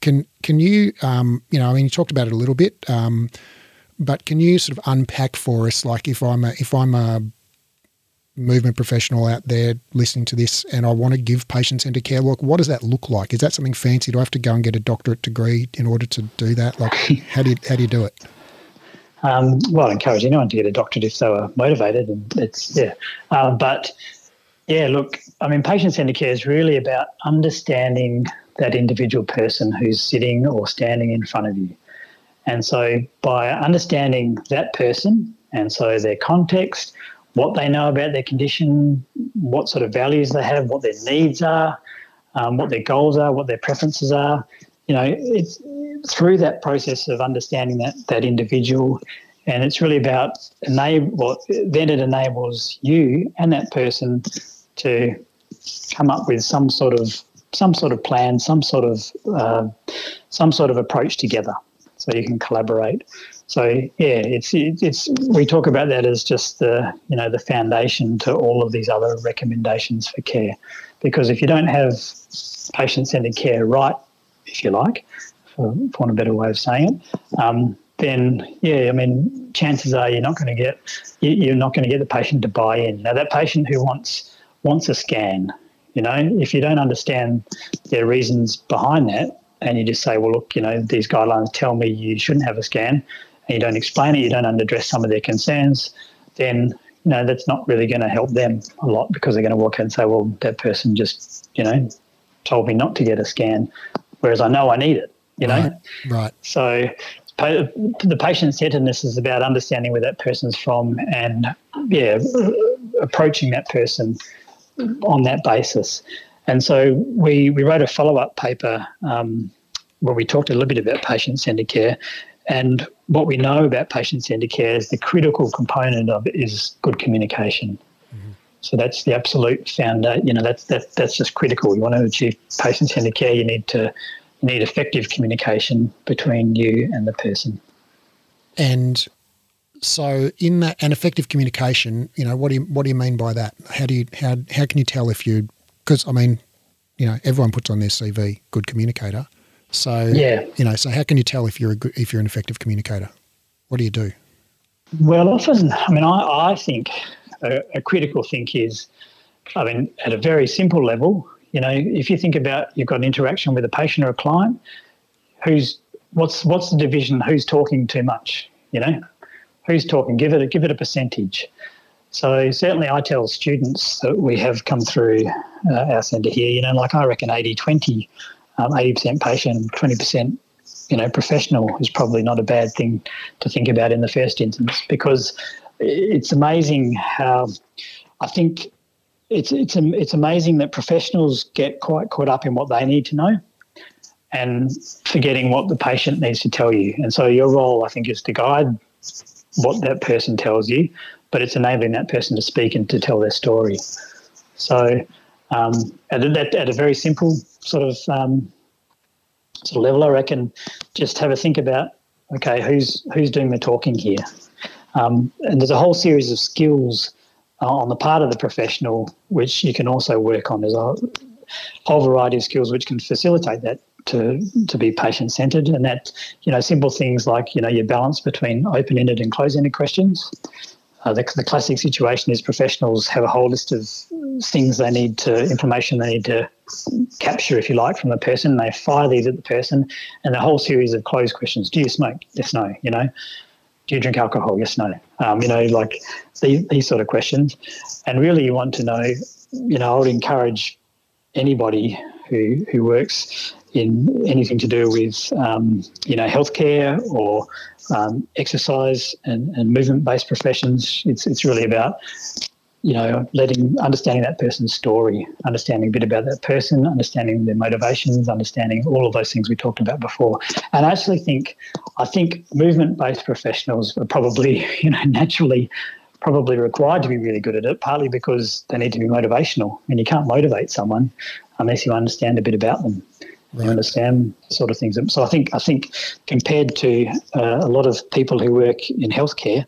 can can you um, you know, I mean, you talked about it a little bit, um, but can you sort of unpack for us, like, if I'm a if I'm a movement professional out there listening to this and I want to give patient-centered care, look, what does that look like? Is that something fancy? Do I have to go and get a doctorate degree in order to do that? Like, how do you, how do you do it? Um, well, I encourage anyone to get a doctorate if they were motivated, and it's yeah. Uh, but yeah, look, I mean, patient-centered care is really about understanding that individual person who's sitting or standing in front of you, and so by understanding that person and so their context, what they know about their condition, what sort of values they have, what their needs are, um, what their goals are, what their preferences are, you know, it's through that process of understanding that that individual, and it's really about enable. Well, then it enables you and that person to come up with some sort of some sort of plan, some sort of uh, some sort of approach together, so you can collaborate. So yeah, it's it's we talk about that as just the you know the foundation to all of these other recommendations for care, because if you don't have patient-centered care right if you like, for, for want a better way of saying it, um, then yeah, I mean, chances are you're not going to get you're not going to get the patient to buy in. Now, that patient who wants wants a scan, you know, if you don't understand their reasons behind that, and you just say, well, look, you know, these guidelines tell me you shouldn't have a scan, and you don't explain it, you don't address some of their concerns, then you know that's not really going to help them a lot because they're going to walk out and say, well, that person just you know told me not to get a scan whereas I know I need it. You know, right. right. So the patient centeredness is about understanding where that person's from and yeah, approaching that person on that basis. And so we we wrote a follow up paper um, where we talked a little bit about patient centered care. And what we know about patient centered care is the critical component of it is good communication. So that's the absolute founder. You know, that's that, that's just critical. You want to achieve patient-centered care. You need to you need effective communication between you and the person. And so in that an effective communication, you know, what do you what do you mean by that? How do you how how can you tell if you because I mean, you know, everyone puts on their CV good communicator. So yeah, you know, so how can you tell if you're a good, if you're an effective communicator? What do you do? Well, often, I mean, I, I think a, a critical thing is, I mean, at a very simple level, you know, if you think about you've got an interaction with a patient or a client, who's what's what's the division? Who's talking too much? You know, who's talking? Give it a, give it a percentage. So certainly, I tell students that we have come through uh, our centre here. You know, like I reckon 80 20, um, 80% patient, 20% you know professional is probably not a bad thing to think about in the first instance because it's amazing how I think it's it's it's amazing that professionals get quite caught up in what they need to know and forgetting what the patient needs to tell you. And so your role, I think, is to guide what that person tells you, but it's enabling that person to speak and to tell their story. So um, at, a, at a very simple sort of um, sort of level, I reckon, just have a think about okay, who's who's doing the talking here, um, and there's a whole series of skills uh, on the part of the professional which you can also work on. There's a whole variety of skills which can facilitate that to to be patient centered, and that you know simple things like you know your balance between open ended and closed ended questions. Uh, the, the classic situation is professionals have a whole list of things they need to information they need to capture, if you like, from the person. They fire these at the person, and a whole series of closed questions: Do you smoke? Yes, no. You know, do you drink alcohol? Yes, no. Um, you know, like these, these sort of questions. And really, you want to know. You know, I would encourage anybody who who works in anything to do with um, you know healthcare or um, exercise and, and movement based professions. It's it's really about you know letting understanding that person's story, understanding a bit about that person, understanding their motivations, understanding all of those things we talked about before. And I actually think I think movement based professionals are probably *laughs* you know naturally probably required to be really good at it, partly because they need to be motivational, and you can't motivate someone unless you understand a bit about them right. you understand sort of things. So I think I think compared to uh, a lot of people who work in healthcare,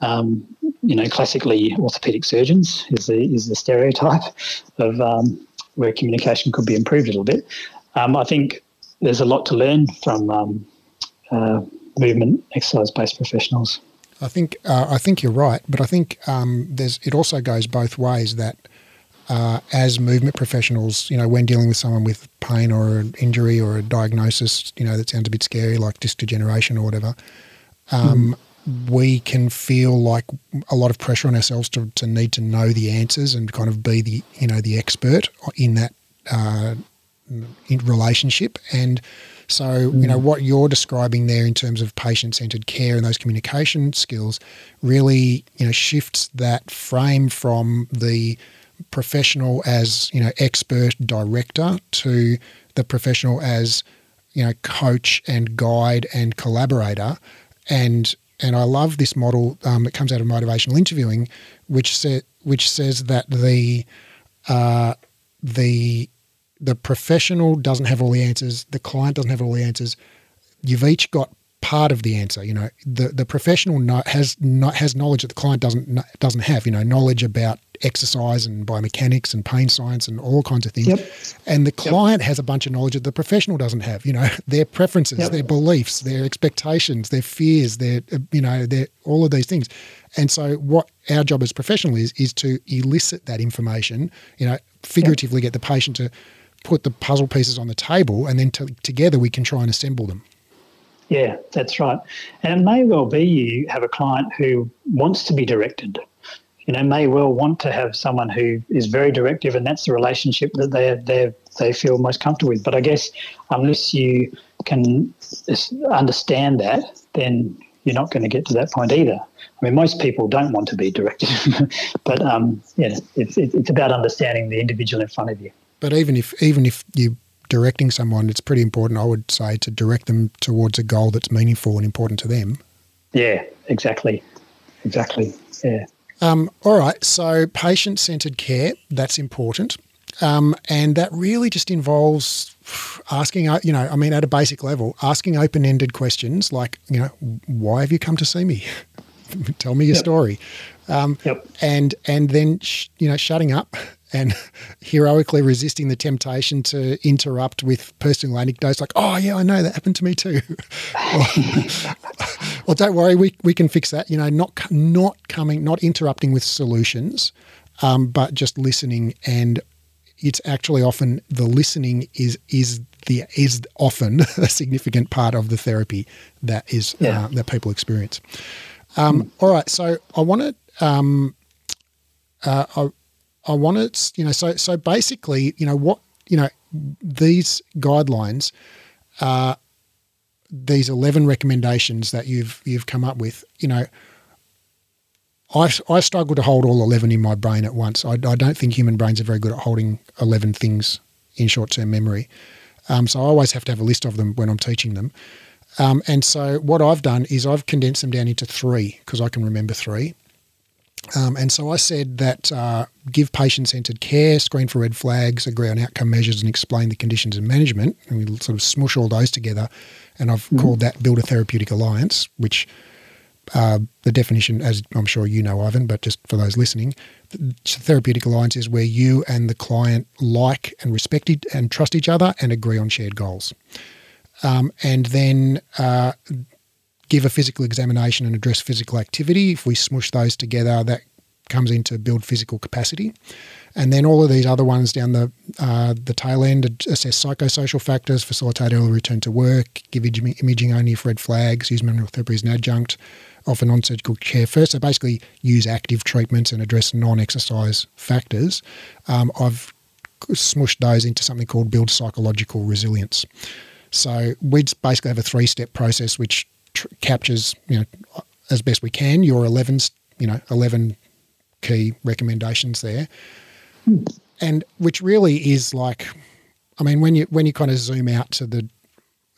um, you know, classically orthopedic surgeons is the is the stereotype of um, where communication could be improved a little bit. Um, I think there's a lot to learn from um, uh, movement exercise based professionals. I think uh, I think you're right, but I think um, there's it also goes both ways that uh, as movement professionals, you know, when dealing with someone with pain or an injury or a diagnosis, you know, that sounds a bit scary, like disc degeneration or whatever, um. We can feel like a lot of pressure on ourselves to, to need to know the answers and kind of be the, you know, the expert in that uh, in relationship. And so, mm. you know, mm. what you're describing there in terms of patient centered care and those communication skills really, you know, shifts that frame from the professional as you know expert director to the professional as you know coach and guide and collaborator and and I love this model um, that comes out of motivational interviewing which says which says that the uh, the the professional doesn't have all the answers the client doesn't have all the answers. You've each got part of the answer. You know, the the professional no, has not, has knowledge that the client doesn't doesn't have. You know, knowledge about exercise and biomechanics and pain science and all kinds of things. Yep. And the client yep. has a bunch of knowledge that the professional doesn't have. You know, *laughs* their preferences, yep. their beliefs, their expectations, their fears, their uh, you know, their all of these things. And so, what our job as professional is is to elicit that information. You know, figuratively get the patient to put the puzzle pieces on the table, and then to, together we can try and assemble them. Yeah, that's right. And it may well be you have a client who wants to be directed. You know, may well want to have someone who is very directive, and that's the relationship that they they they feel most comfortable with. But I guess unless you can understand that, then you're not going to get to that point either. I mean, most people don't want to be directed, *laughs* but um, yeah, it's it's about understanding the individual in front of you. But even if even if you directing someone, it's pretty important, I would say, to direct them towards a goal that's meaningful and important to them. Yeah, exactly. Exactly. Yeah. Um, all right. So, patient centered care, that's important. Um, and that really just involves asking, uh, you know, I mean, at a basic level, asking open ended questions like, you know, why have you come to see me? *laughs* tell me your yep. story. Um, yep. And and then sh- you know shutting up and *laughs* heroically resisting the temptation to interrupt with personal anecdotes like, "Oh yeah, I know that happened to me too." *laughs* *laughs* well, don't worry, we we can fix that. You know, not not coming, not interrupting with solutions, um, but just listening. And it's actually often the listening is is the is often a significant part of the therapy that is yeah. uh, that people experience. Um, mm. All right, so I want to. Um, uh, I, want to, you know, so so basically, you know, what you know, these guidelines, uh, these eleven recommendations that you've you've come up with, you know, I I struggle to hold all eleven in my brain at once. I, I don't think human brains are very good at holding eleven things in short term memory. Um, so I always have to have a list of them when I'm teaching them. Um, and so what I've done is I've condensed them down into three because I can remember three. Um, and so I said that uh, give patient centered care, screen for red flags, agree on outcome measures, and explain the conditions and management. And we sort of smush all those together. And I've mm-hmm. called that build a therapeutic alliance, which uh, the definition, as I'm sure you know, Ivan, but just for those listening, the therapeutic alliance is where you and the client like and respect and trust each other and agree on shared goals. Um, and then uh, give a physical examination and address physical activity. If we smush those together, that comes into build physical capacity. And then all of these other ones down the uh, the tail end assess psychosocial factors, facilitate early return to work, give imaging only if red flags, use manual therapy as an adjunct, offer non surgical care first. So basically, use active treatments and address non exercise factors. Um, I've smushed those into something called build psychological resilience. So we basically have a three step process which captures, you know, as best we can your 11, you know, 11 key recommendations there. And which really is like, I mean, when you when you kind of zoom out to the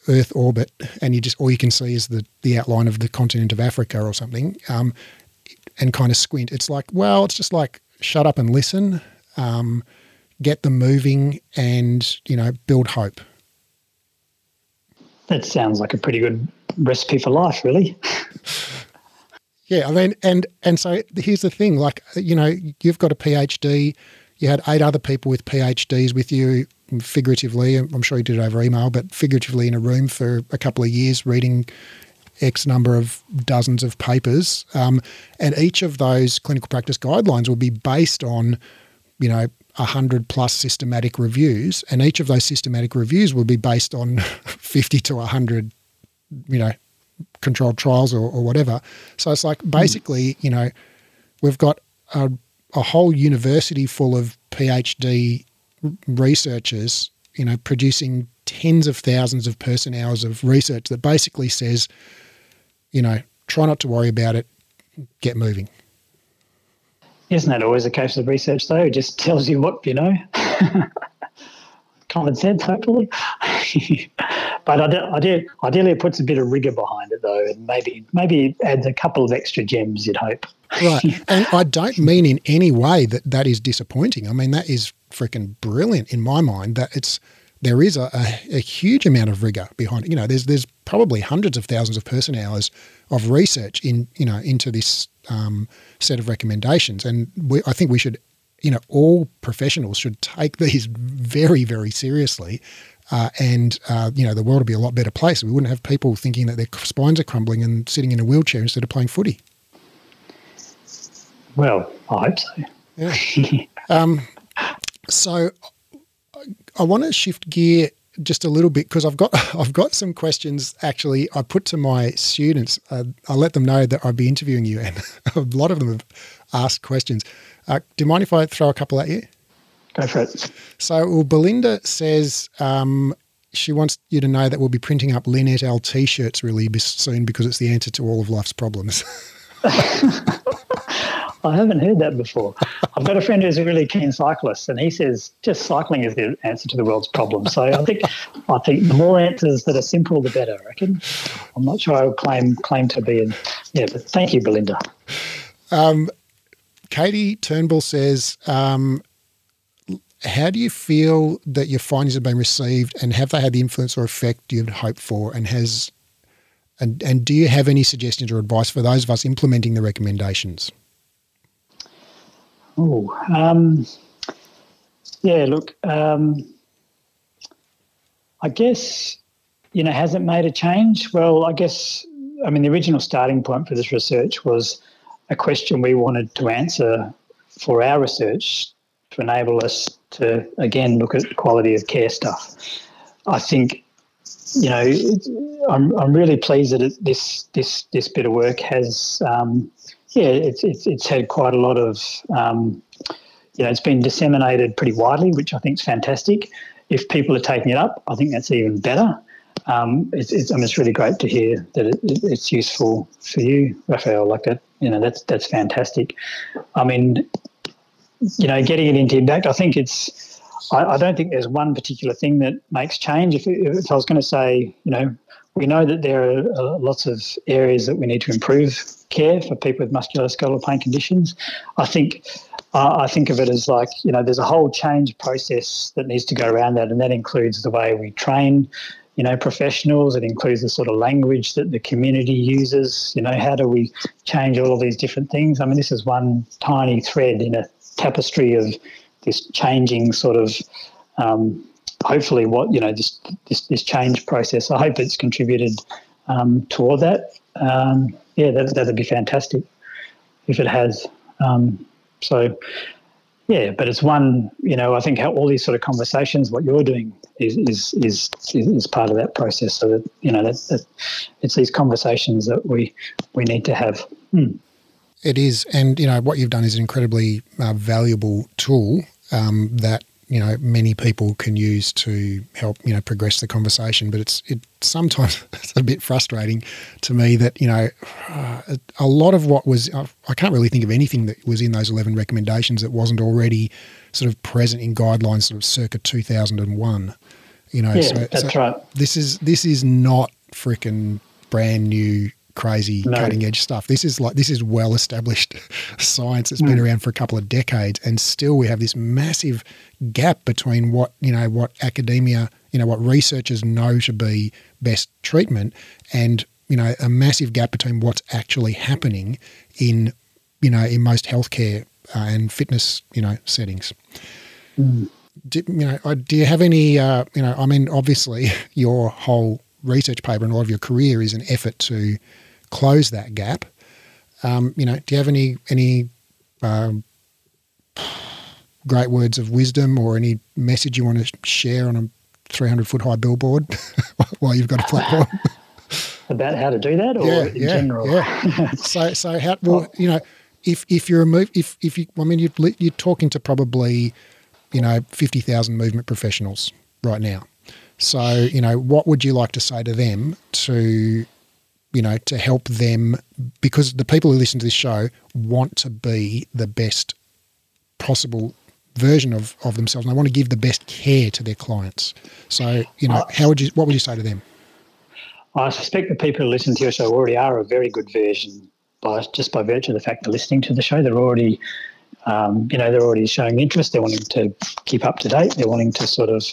Earth orbit and you just all you can see is the the outline of the continent of Africa or something, um, and kind of squint, it's like, well, it's just like shut up and listen, um, get them moving, and you know, build hope. That sounds like a pretty good recipe for life, really. yeah, I mean, and and so here's the thing: like, you know, you've got a PhD. You had eight other people with PhDs with you, figuratively. I'm sure you did it over email, but figuratively in a room for a couple of years, reading X number of dozens of papers, um, and each of those clinical practice guidelines will be based on, you know, 100 plus systematic reviews, and each of those systematic reviews will be based on *laughs* 50 to 100 you know, controlled trials or, or whatever. So it's like hmm. basically, you know, we've got a, a whole university full of PhD researchers, you know, producing tens of thousands of person hours of research that basically says, you know, try not to worry about it, get moving. Isn't that always the case with research, though? It just *laughs* tells you what you know. Common sense, hopefully. *laughs* but ideally, ideally, it puts a bit of rigor behind it, though, and maybe maybe adds a couple of extra gems. You'd hope. right, *laughs* and I don't mean in any way that that is disappointing. I mean that is freaking brilliant in my mind. That it's there is a, a, a, huge amount of rigor behind it. You know, there's there's probably hundreds of thousands of person hours of research in you know into this um, set of recommendations, and we, I think we should, you know, all professionals should take these very very seriously uh, and uh, you know the world would be a lot better place. We wouldn't have people thinking that their spines are crumbling and sitting in a wheelchair instead of playing footy. Well, I hope so. Yeah. *laughs* um, so I want to shift gear just a little bit because I've got *laughs* I've got some questions actually I put to my students. Uh, I let them know that I'd be interviewing you, and *laughs* a lot of them have asked questions. Uh, do you mind if I throw a couple at you? Go for it. So, well, Belinda says um, she wants you to know that we'll be printing up Lin L t shirts really soon because it's the answer to all of life's problems. *laughs* I haven't heard that before. I've got a friend who's a really keen cyclist, and he says just cycling is the answer to the world's problems. So I think I think the more answers that are simple, the better. I reckon. I'm not sure I would claim claim to be, and yeah, but thank you, Belinda. Um, Katie Turnbull says um, how do you feel that your findings have been received and have they had the influence or effect you'd hoped for? And has And and do you have any suggestions or advice for those of us implementing the recommendations? Oh, um, yeah. Look, um, I guess you know, has it made a change? Well, I guess I mean the original starting point for this research was a question we wanted to answer for our research to enable us to again look at quality of care stuff. I think you know I'm I'm really pleased that it, this this this bit of work has um, yeah it's, it's it's had quite a lot of um, you know it's been disseminated pretty widely, which I think is fantastic. If people are taking it up, I think that's even better. Um, it's, it's, I mean, it's really great to hear that it, it's useful for you, Raphael. Like that, you know, that's that's fantastic. I mean, you know, getting it into impact, I think it's, I, I don't think there's one particular thing that makes change. If, if I was going to say, you know, we know that there are uh, lots of areas that we need to improve care for people with musculoskeletal pain conditions. I think uh, I think of it as like you know there's a whole change process that needs to go around that, and that includes the way we train, you know, professionals. It includes the sort of language that the community uses. You know, how do we change all of these different things? I mean, this is one tiny thread in a tapestry of this changing sort of um, hopefully what you know this this this change process. I hope it's contributed um, toward that. Um, yeah, that that'd be fantastic if it has. Um, so yeah, but it's one you know I think how all these sort of conversations, what you're doing is is is is part of that process. So that you know that, that it's these conversations that we we need to have. Hmm. It is, and you know what you've done is an incredibly uh, valuable tool um, that you know many people can use to help you know progress the conversation. But it's it sometimes *laughs* it's a bit frustrating to me that you know uh, a lot of what was I can't really think of anything that was in those eleven recommendations that wasn't already sort of present in guidelines sort of circa two thousand and one. You know, yeah, so, that's so right. This is this is not freaking brand new crazy no. cutting edge stuff. This is like this is well established *laughs* science that's mm. been around for a couple of decades, and still we have this massive gap between what you know what academia you know what researchers know to be best treatment, and you know a massive gap between what's actually happening in you know in most healthcare uh, and fitness you know settings. Mm. Do, you know, do you have any? Uh, you know, I mean, obviously, *laughs* your whole research paper and all of your career is an effort to close that gap. Um, you know, do you have any any um, great words of wisdom or any message you want to share on a 300 foot high billboard *laughs* while you've got a platform? *laughs* About how to do that, or yeah, in yeah, general? Yeah. *laughs* so, so how? Well, you know, if if you're a move, if if you, I mean, you're, you're talking to probably, you know, 50,000 movement professionals right now. So, you know, what would you like to say to them to you know, to help them because the people who listen to this show want to be the best possible version of, of themselves and they want to give the best care to their clients. So, you know, how would you what would you say to them? I suspect the people who listen to your show already are a very good version by just by virtue of the fact they're listening to the show. They're already um, you know, they're already showing interest. They're wanting to keep up to date. They're wanting to sort of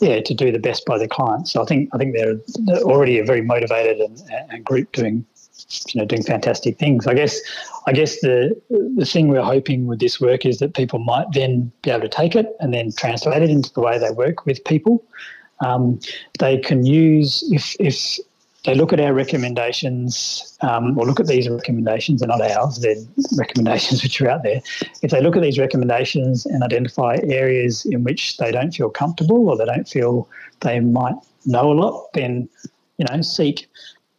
yeah, to do the best by their clients. So I think I think they're, they're already a very motivated and, and group doing you know doing fantastic things. I guess I guess the the thing we're hoping with this work is that people might then be able to take it and then translate it into the way they work with people. Um, they can use if if they look at our recommendations um, or look at these recommendations, they're not ours, they're recommendations *laughs* which are out there. If they look at these recommendations and identify areas in which they don't feel comfortable or they don't feel they might know a lot, then you know seek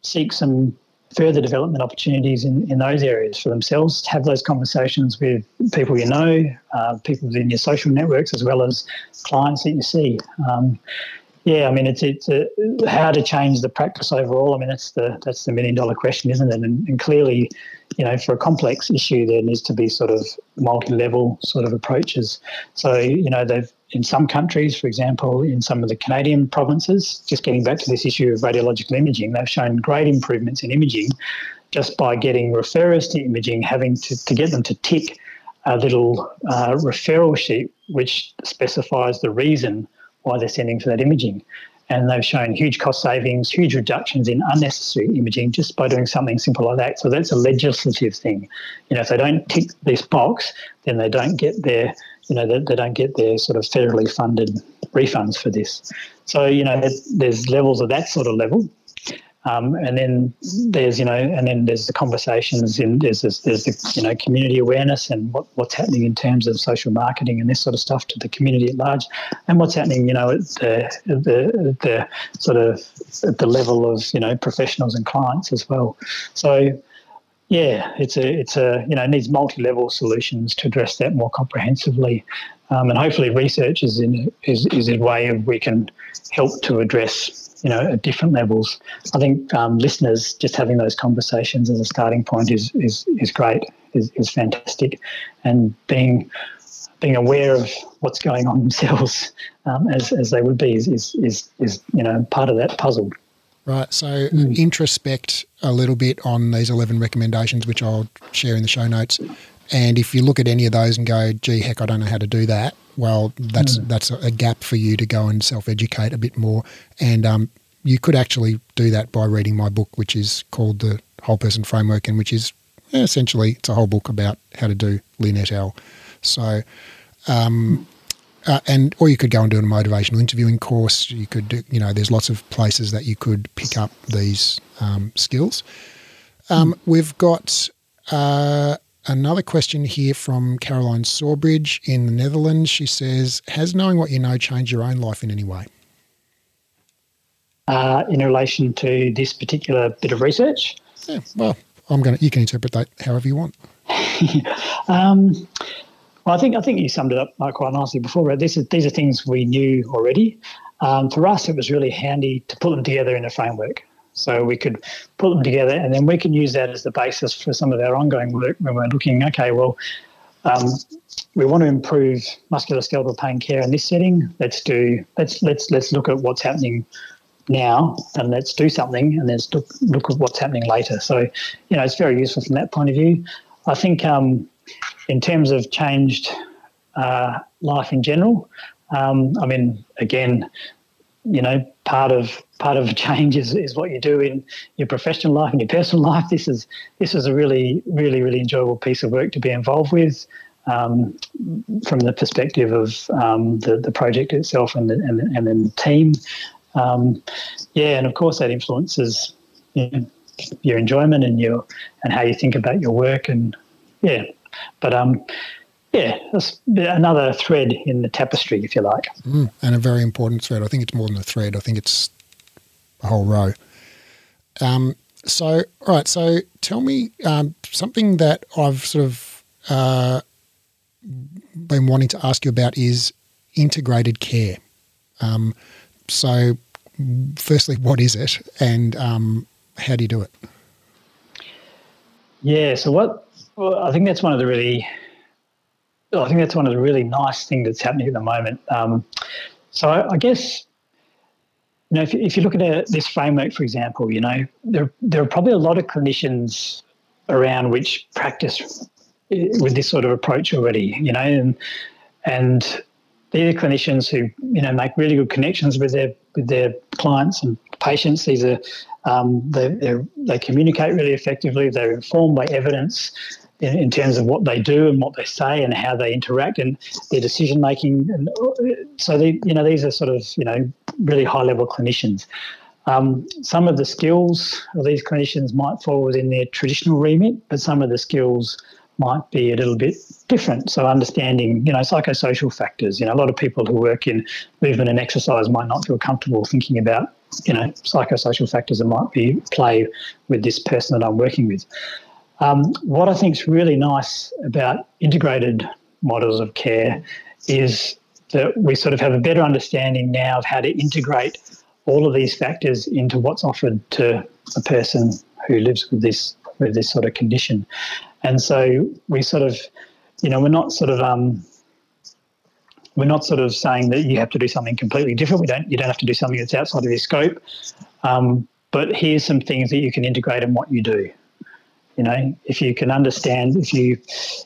seek some further development opportunities in, in those areas for themselves. Have those conversations with people you know, uh, people within your social networks, as well as clients that you see. Um, yeah, I mean, it's it's a, how to change the practice overall. I mean, that's the that's the million dollar question, isn't it? And, and clearly, you know, for a complex issue, there needs to be sort of multi level sort of approaches. So, you know, they've in some countries, for example, in some of the Canadian provinces, just getting back to this issue of radiological imaging, they've shown great improvements in imaging just by getting referrers to imaging, having to, to get them to tick a little uh, referral sheet which specifies the reason why they're sending for that imaging. and they've shown huge cost savings, huge reductions in unnecessary imaging just by doing something simple like that. So that's a legislative thing. You know, if they don't tick this box, then they don't get their, you know, they, they don't get their sort of federally funded refunds for this. So you know, there's levels of that sort of level. Um, and then there's you know, and then there's the conversations in there's this, there's the you know community awareness and what, what's happening in terms of social marketing and this sort of stuff to the community at large, and what's happening you know at the the, the sort of at the level of you know professionals and clients as well. So yeah, it's a it's a you know needs multi-level solutions to address that more comprehensively, um, and hopefully research is in is is a way of we can help to address you know, at different levels. I think um, listeners just having those conversations as a starting point is is is great, is, is fantastic, and being being aware of what's going on *laughs* themselves um, as, as they would be is, is, is, is, you know, part of that puzzle. Right. So mm. introspect a little bit on these 11 recommendations, which I'll share in the show notes. And if you look at any of those and go, gee, heck, I don't know how to do that, well, that's mm. that's a gap for you to go and self educate a bit more. And um, you could actually do that by reading my book, which is called the Whole Person Framework, and which is essentially it's a whole book about how to do Lin et al. So, um, uh, and or you could go and do a motivational interviewing course. You could do, you know, there's lots of places that you could pick up these um, skills. Um, we've got. Uh, Another question here from Caroline Sawbridge in the Netherlands. She says, Has knowing what you know changed your own life in any way? Uh, in relation to this particular bit of research? Yeah, well, I'm going to, you can interpret that however you want. *laughs* um, well, I think I think you summed it up quite nicely before. Right? This is, these are things we knew already. Um, for us, it was really handy to put them together in a framework. So we could put them together, and then we can use that as the basis for some of our ongoing work when we're looking. Okay, well, um, we want to improve musculoskeletal pain care in this setting. Let's do let's let's let's look at what's happening now, and let's do something, and then look look at what's happening later. So, you know, it's very useful from that point of view. I think um, in terms of changed uh, life in general, um, I mean, again, you know, part of part of *laughs* change is, is what you do in your professional life and your personal *laughs* life. This is this is a really, really, really enjoyable piece of work to be involved with. Um, from the perspective of um, the, the project itself and the, and, the, and then the team. Um, yeah, and of course that influences you know, your enjoyment and your and how you think about your work and yeah. But um, yeah, that's another thread in the tapestry, if you like. Mm, and a very important thread. I think it's more than a thread. I think it's a whole row. Um, so, all right. So, tell me um, something that I've sort of uh, been wanting to ask you about is integrated care. Um, so, firstly, what is it, and um, how do you do it? Yeah. So, what? Well, I think that's one of the really I think that's one of the really nice things that's happening at the moment. Um, so I, I, guess you know if, if you look at a, this framework, for example, you know there there are probably a lot of clinicians around which practice with this sort of approach already. You know, and and these are clinicians who you know make really good connections with their with their clients and patients. These are um, they they communicate really effectively. They're informed by evidence in, in, terms of what they do and what they say and how they interact and their decision making. And so, they, you know, these are sort of you know really high level clinicians. Um, some of the skills of these clinicians might fall within their traditional remit, but some of the skills might be a little bit different. So understanding, you know, psychosocial factors. You know, a lot of people who work in movement and exercise might not feel comfortable thinking about, you know, psychosocial factors that might be play with this person that I'm working with. Um, what I think is really nice about integrated models of care is that we sort of have a better understanding now of how to integrate all of these factors into what's offered to a person who lives with this with this sort of condition. And so we sort of, you know, we're not sort of um, we're not sort of saying that you have to do something completely different. We don't you don't have to do something that's outside of your scope. Um, but here's some things that you can integrate in what you do you know if you can understand if you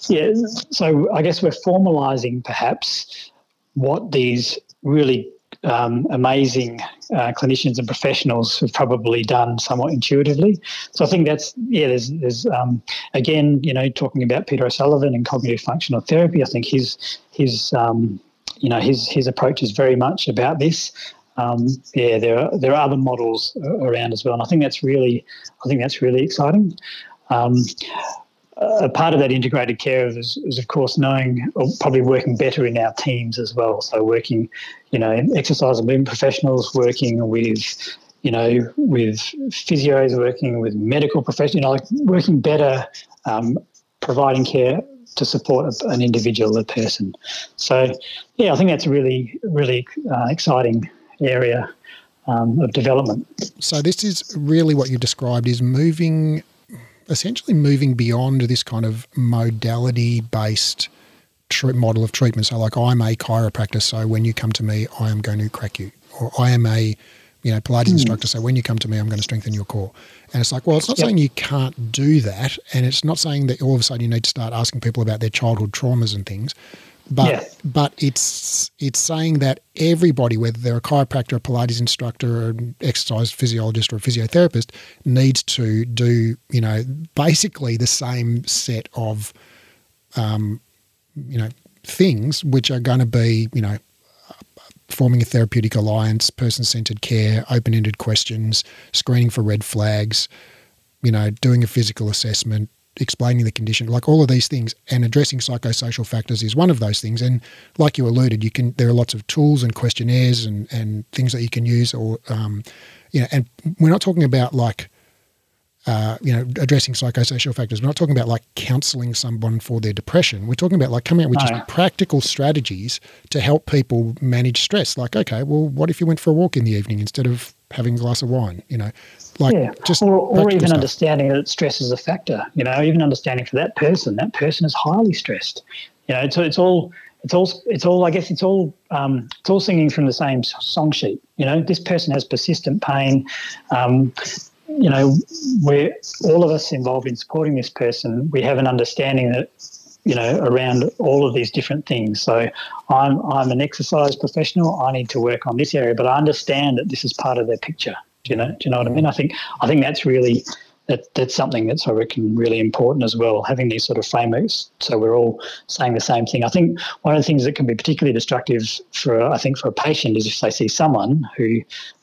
yeah so i guess we're formalizing perhaps what these really um, amazing uh, clinicians and professionals who've probably done somewhat intuitively. So I think that's yeah. There's there's um, again you know talking about Peter O'Sullivan and cognitive functional therapy. I think his his um, you know his his approach is very much about this. Um, yeah, there are there are other models around as well, and I think that's really I think that's really exciting. Um, a part of that integrated care is, is, of course, knowing or probably working better in our teams as well. So working, you know, exercise and movement professionals, working with, you know, with physios, working with medical professionals, you know, like working better, um, providing care to support an individual, a person. So, yeah, I think that's a really, really uh, exciting area um, of development. So this is really what you described is moving essentially moving beyond this kind of modality based model of treatment. So, like, I'm a chiropractor, so when you come to me, I am going to crack you, or I am a you know Pilates mm. instructor, so when you come to me, I'm going to strengthen your core. And it's like, well, it's not yep. saying you can't do that, and it's not saying that all of a sudden you need to start asking people about their childhood traumas and things. But yeah. but it's it's saying that everybody, whether they're a chiropractor, a Pilates instructor, an exercise physiologist, or a physiotherapist, needs to do you know basically the same set of um, you know things, which are going to be you know forming a therapeutic alliance, person-centered care, open-ended questions, screening for red flags, you know, doing a physical assessment, explaining the condition, like all of these things, and addressing psychosocial factors is one of those things. And like you alluded, you can there are lots of tools and questionnaires and and things that you can use, or um, you know, and we're not talking about like. Uh, you know, addressing psychosocial factors. We're not talking about like counselling someone for their depression. We're talking about like coming out with just practical strategies to help people manage stress. Like, okay, well, what if you went for a walk in the evening instead of having a glass of wine? You know, like yeah. just or, or even stuff. understanding that stress is a factor. You know, even understanding for that person, that person is highly stressed. You know, it's it's all it's all it's all I guess it's all um, it's all singing from the same song sheet. You know, this person has persistent pain. Um, you know, we're all of us involved in supporting this person. We have an understanding that you know around all of these different things. So I'm I'm an exercise professional. I need to work on this area, but I understand that this is part of their picture. Do you know? Do you know what I mean? I think I think that's really that that's something that's I reckon really important as well. Having these sort of frameworks, so we're all saying the same thing. I think one of the things that can be particularly destructive for I think for a patient is if they see someone who,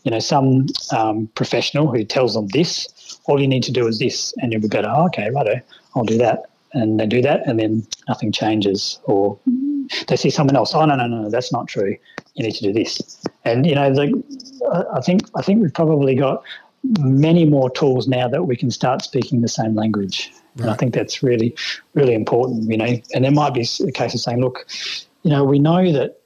you know, some um, professional who tells them this, all you need to do is this, and you'll be better. Oh, okay, righto, I'll do that, and they do that, and then nothing changes, or they see someone else. Oh no, no, no, that's not true. You need to do this, and you know, the, I think I think we've probably got many more tools now that we can start speaking the same language. Right. And I think that's really, really important, you know. And there might be a case of saying, look, you know, we know that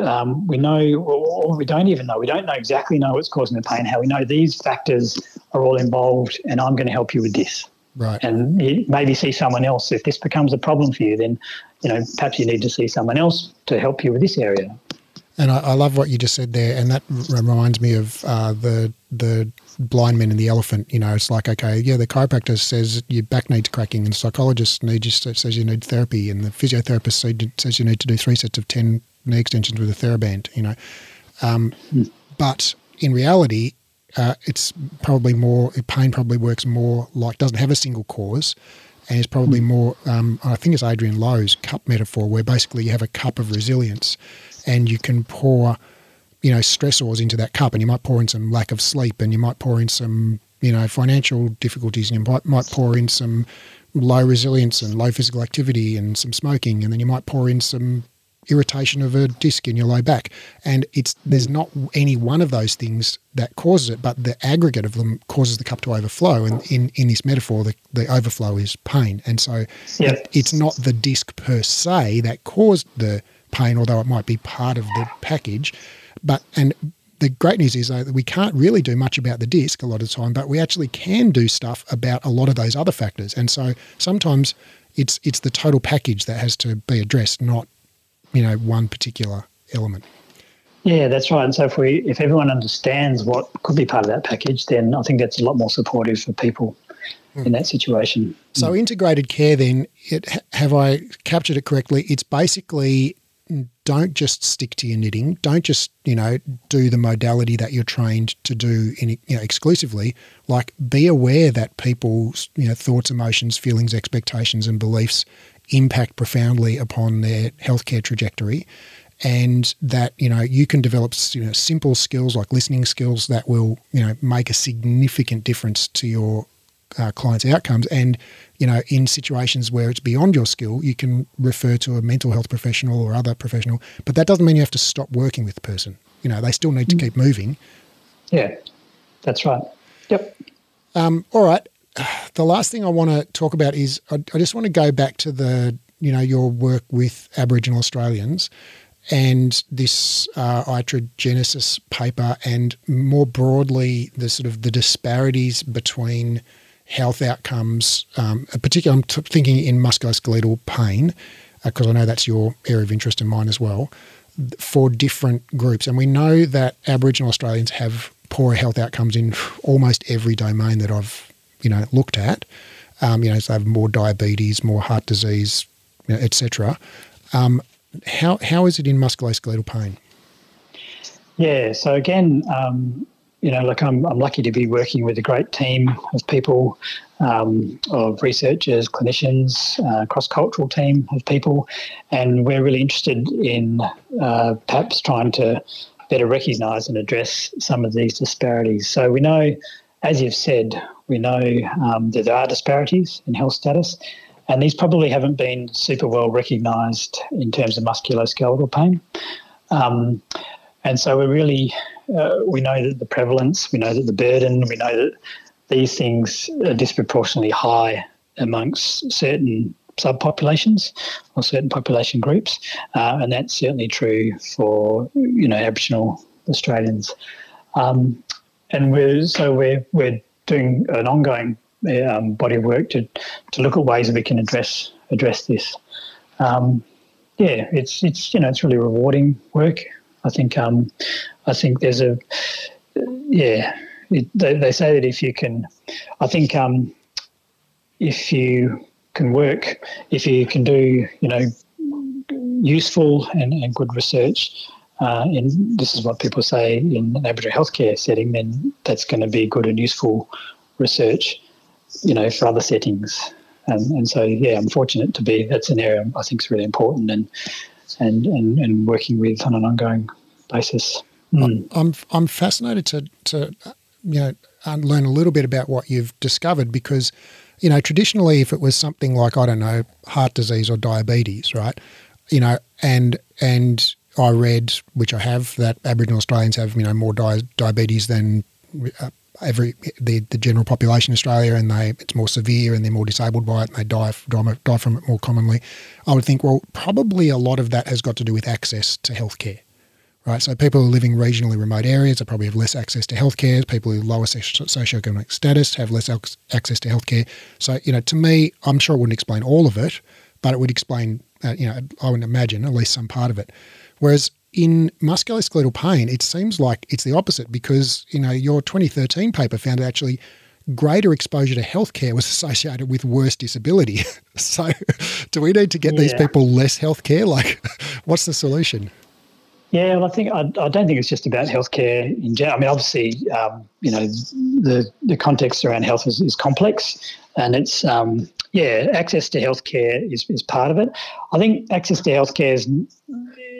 um, we know, or we don't even know, we don't know exactly know what's causing the pain, how we know these factors are all involved, and I'm going to help you with this. Right. And you maybe see someone else. If this becomes a problem for you, then, you know, perhaps you need to see someone else to help you with this area. And I, I, love what you just said there, and that reminds me of uh, the the blind men and the elephant. You know, it's like okay, yeah, the chiropractor says your back needs cracking, and the psychologist needs says you need therapy, and the physiotherapist says you need to do three sets of ten knee extensions with a TheraBand. You know, um, mm. but in reality, uh, it's probably more pain. Probably works more like doesn't have a single cause and it's probably mm. more, um, I think it's Adriaan Louw's cup metaphor, where basically you have a cup of resilience and you can pour, you know, stressors into that cup, and you might pour in some lack of sleep, and you might pour in some, you know, financial difficulties, and you might, might pour in some low resilience and low physical activity and some smoking, and then you might pour in some irritation of a disc in your low back. And it's there's not any one of those things that causes it, but the aggregate of them causes the cup to overflow. And in, in this metaphor, the, the overflow is pain. And so yep. it, it's not the disc per se that caused the pain, although it might be part of the package. But and the great news is though that we can't really do much about the disc a lot of the time, but we actually can do stuff about a lot of those other factors. And so sometimes it's it's the total package that has to be addressed, not you know one particular element. Yeah, that's right. And so if we if everyone understands what could be part of that package, then I think that's a lot more supportive for people in hmm. that situation. So hmm. integrated care, then, it, have I captured it correctly? It's basically don't just stick to your knitting. Don't just you know do the modality that you're trained to do in you know exclusively. Like be aware that people's you know thoughts, emotions, feelings, expectations, and beliefs impact profoundly upon their healthcare trajectory and that you know you can develop you know simple skills like listening skills that will you know make a significant difference to your uh, clients' outcomes. And you know, in situations where it's beyond your skill, you can refer to a mental health professional or other professional. But that doesn't mean you have to stop working with the person. You know, they still need to mm. keep moving. Yeah, that's right. Yep. Um, all right. The last thing I want to talk about is I, I just want to go back to the you know your work with Aboriginal Australians and this uh, iatrogenesis paper, and more broadly, the sort of the disparities between health outcomes, um, particularly I'm t- thinking in musculoskeletal pain, because uh, I know that's your area of interest and mine as well, for different groups. And we know that Aboriginal Australians have poorer health outcomes in almost every domain that I've you know looked at. Um, you know, so have more diabetes, more heart disease, you know, etc. Um, how how is it in musculoskeletal pain? Yeah, so again, um, you know, like I'm, I'm lucky to be working with a great team of people, um, of researchers, clinicians, uh, cross-cultural team of people, and we're really interested in uh, perhaps trying to better recognise and address some of these disparities. So we know, as you've said, we know um, that there are disparities in health status, and these probably haven't been super well recognised in terms of musculoskeletal pain. Um, and so we're really, uh, we know that the prevalence, we know that the burden, we know that these things are disproportionately high amongst certain subpopulations or certain population groups, uh, and that's certainly true for you know Aboriginal Australians. Um, and we're so we're we're doing an ongoing um, body of work to to look at ways that we can address address this. Um, yeah, it's it's you know it's really rewarding work. I think um, I think there's a yeah. It, they, they say that if you can, I think um, if you can work, if you can do you know useful and, and good research, uh, and this is what people say in an Aboriginal healthcare setting, then that's going to be good and useful research you know, for other settings. And, and so, yeah, I'm fortunate to be, that's an area I think is really important and, and, and, and working with on an ongoing basis. Mm. I'm, I'm fascinated to, to, you know, learn a little bit about what you've discovered because, you know, traditionally, if it was something like, I don't know, heart disease or diabetes, right? You know, and, and I read, which I have, that Aboriginal Australians have, you know, more di- diabetes than uh, every the, the general population in Australia, and they it's more severe, and they're more disabled by it, and they die, die from it more commonly. I would think, well, probably a lot of that has got to do with access to healthcare, right? So people who are living regionally remote areas are probably have less access to healthcare. People with lower socioeconomic status have less access to healthcare. So you know, to me, I'm sure it wouldn't explain all of it, but it would explain, uh, you know, I wouldn't imagine at least some part of it. Whereas in musculoskeletal pain, it seems like it's the opposite because you know your 2013 paper found actually greater exposure to healthcare was associated with worse disability. *laughs* so, do we need to get yeah. these people less healthcare? Like, *laughs* what's the solution? Yeah, well, I think I, I don't think it's just about healthcare in general. I mean, obviously, um, you know, the the context around health is, is complex, and it's um, yeah, access to healthcare is is part of it. I think access to healthcare is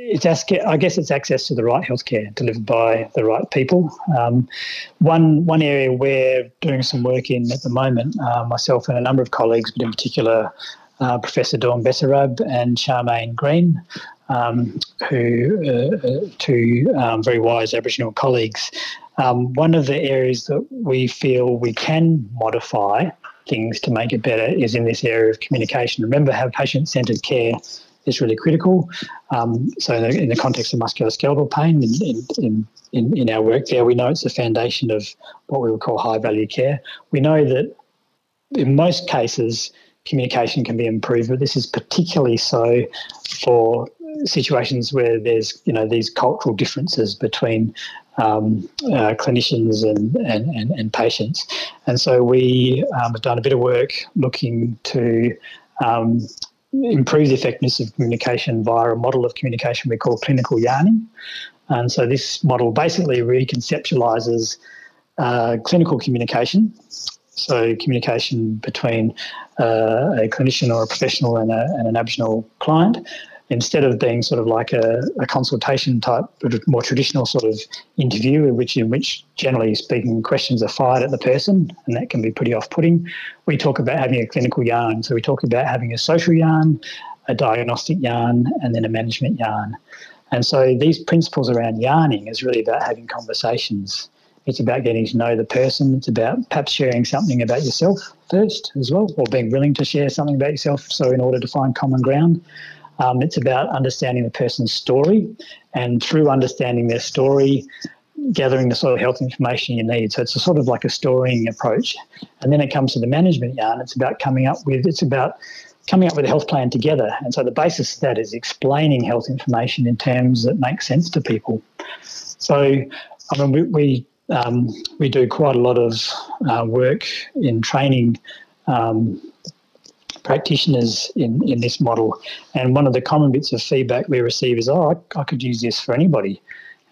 it's I guess it's access to the right healthcare delivered by the right people. Um, one one area we're doing some work in at the moment, uh, myself and a number of colleagues, but in particular uh, Professor Dawn Bessarab and Charmaine Green, um, who uh, uh, two um, very wise Aboriginal colleagues. Um, one of the areas that we feel we can modify things to make it better is in this area of communication. Remember, how patient-centered care is really critical. Um, so, in the, in the, context of musculoskeletal pain, in, in, in, our work there, we know it's the foundation of what we would call high value care. We know that in most cases, communication can be improved, but this is particularly so for situations where there's you know these cultural differences between um, uh, clinicians and, and, and, and, patients. And so we um, have done a bit of work looking to um, improve the effectiveness of communication via a model of communication we call clinical yarning. And so this model basically reconceptualizes uh, clinical communication, so communication between uh, a clinician or a professional and, a, and an Aboriginal client, instead of being sort of like a, a, consultation type, more traditional sort of interview, in which in which generally speaking questions are fired at the person, and that can be pretty off-putting. We talk about having a clinical yarn, so we talk about having a social yarn, a diagnostic yarn, and then a management yarn. And so these principles around yarning is really about having conversations. It's about getting to know the person. It's about perhaps sharing something about yourself first as well, or being willing to share something about yourself. So in order to find common ground. Um, it's about understanding the person's story, and through understanding their story, gathering the sort of health information you need. So it's a sort of like a storying approach. And then it comes to the management yarn. It's about coming up with it's about coming up with a health plan together. And so the basis of that is explaining health information in terms that make sense to people. So I mean we, we um, we do quite a lot of uh, work in training um, practitioners in, in this model. And one of the common bits of feedback we receive is, oh, I, I could use this for anybody.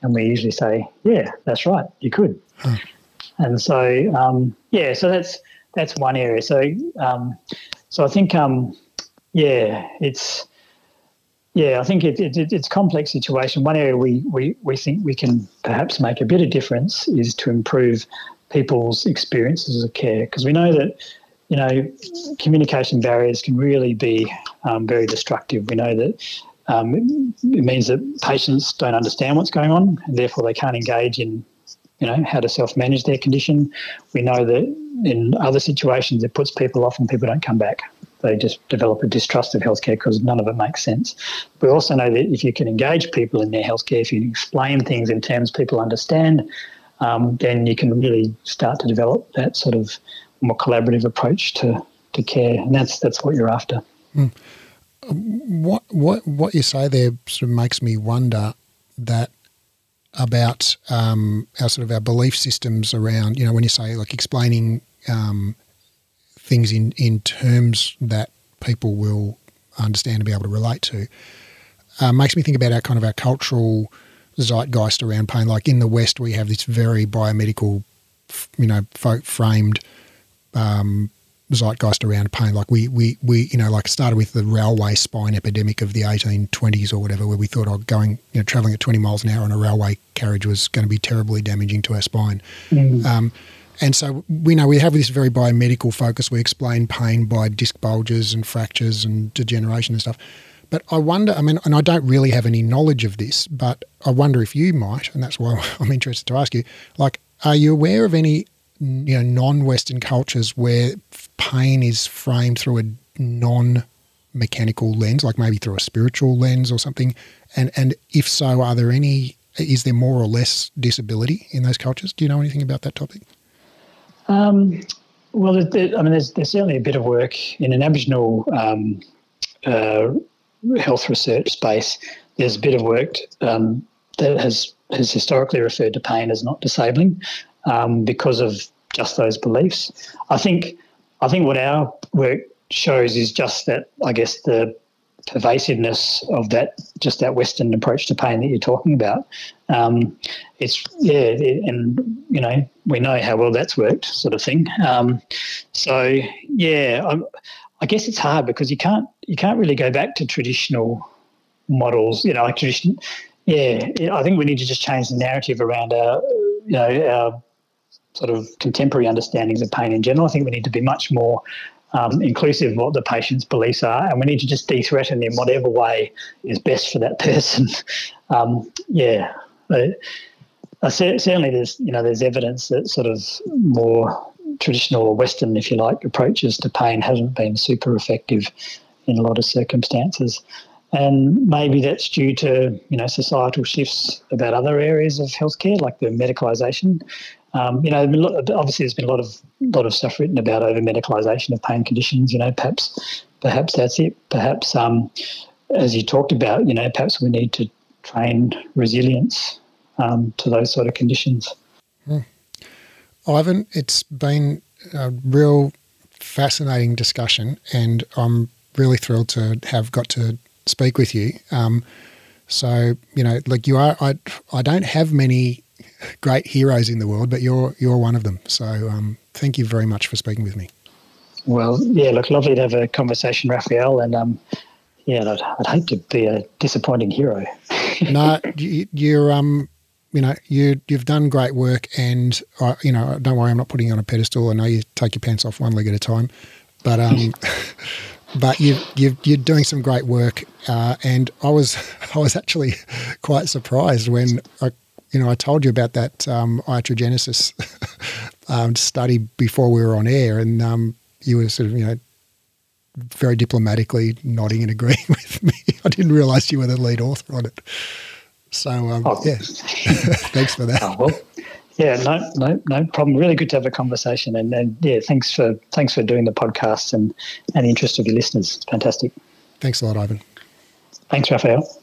And we usually say, yeah, that's right, you could. Huh. And so, um, yeah, so that's that's one area. So, um, so I think, um, yeah, it's yeah, I think it, it, it, it's a complex situation. One area we, we, we think we can perhaps make a bit of difference is to improve people's experiences of care because we know that you know, communication barriers can really be um, very destructive. We know that um, it means that patients don't understand what's going on, and therefore they can't engage in, you know, how to self-manage their condition. We know that in other situations it puts people off and people don't come back. They just develop a distrust of healthcare because none of it makes sense. We also know that if you can engage people in their healthcare, if you explain things in terms people understand, um, then you can really start to develop that sort of more collaborative approach to, to care, and that's that's what you're after. Mm. What what what you say there sort of makes me wonder that about um, our sort of our belief systems around you know when you say like explaining um, things in in terms that people will understand and be able to relate to uh, makes me think about our kind of our cultural zeitgeist around pain. Like in the West, we have this very biomedical, you know, framed um, zeitgeist around pain. Like we, we, we, you know, like started with the railway spine epidemic of the 1820s or whatever, where we thought oh, going, you know, traveling at 20 miles an hour on a railway carriage was going to be terribly damaging to our spine. Mm. Um, and so we know we have this very biomedical focus. We explain pain by disc bulges and fractures and degeneration and stuff. But I wonder, I mean, and I don't really have any knowledge of this, but I wonder if you might, and that's why *laughs* I'm interested to ask you, like, are you aware of any you know non-Western cultures where pain is framed through a non-mechanical lens, like maybe through a spiritual lens or something? And and if so, are there any? Is there more or less disability in those cultures? Do you know anything about that topic? Um, well, I mean, there's, there's certainly a bit of work in an Aboriginal um, uh, health research space. There's a bit of work um, that has has historically referred to pain as not disabling, um, because of just those beliefs. I think I think what our work shows is just that I guess the pervasiveness of that just that Western approach to pain that you're talking about. Um, it's yeah, it, and you know we know how well that's worked, sort of thing. Um, so yeah, I'm, I guess it's hard because you can't you can't really go back to traditional models. You know, like tradition. Yeah, I think we need to just change the narrative around our you know our sort of contemporary understandings of pain in general. I think we need to be much more um, inclusive of what the patient's beliefs are, and we need to just de-threaten in whatever way is best for that *laughs* person. um, yeah, uh, certainly there's you know there's evidence that sort of more traditional or Western, if you like, approaches to pain haven't been super effective in a lot of circumstances. And maybe that's due to you know societal shifts about other areas of healthcare, like the medicalisation um, you know, obviously there's been a lot of lot of stuff written about over medicalisation of pain conditions. You know, perhaps perhaps that's it. Perhaps, um, as you talked about, you know, perhaps we need to train resilience um, to those sort of conditions. Hmm. Ivan, it's been a real fascinating discussion, and I'm really thrilled to have got to speak with you. Um, so you know, like you are, I I don't have many great heroes in the world, but you're you're one of them. So um, thank you very much for speaking with me. Well, yeah, look, lovely to have a conversation, Raphael, and um, yeah, I'd, I'd hate to be a disappointing hero. no, *laughs* you, you're um, you know, you you've done great work, and you know, don't worry, I'm not putting you on a pedestal. I know you take your pants off one leg at a time, but um, *laughs* but you you you're doing some great work, uh, and I was *laughs* I was actually quite surprised when I you know I told you about that um, iatrogenesis *laughs* um, study before we were on air, and um, you were sort of you know very diplomatically nodding and agreeing *laughs* with me. I didn't realise you were the lead author on it. So um, oh. yeah, *laughs* thanks for that. Oh, well, yeah, no, no, no problem. Really good to have a conversation, and, and yeah, thanks for thanks for doing the podcast and and the interest of your listeners. It's fantastic. Thanks a lot, Ivan. Thanks, Raphael.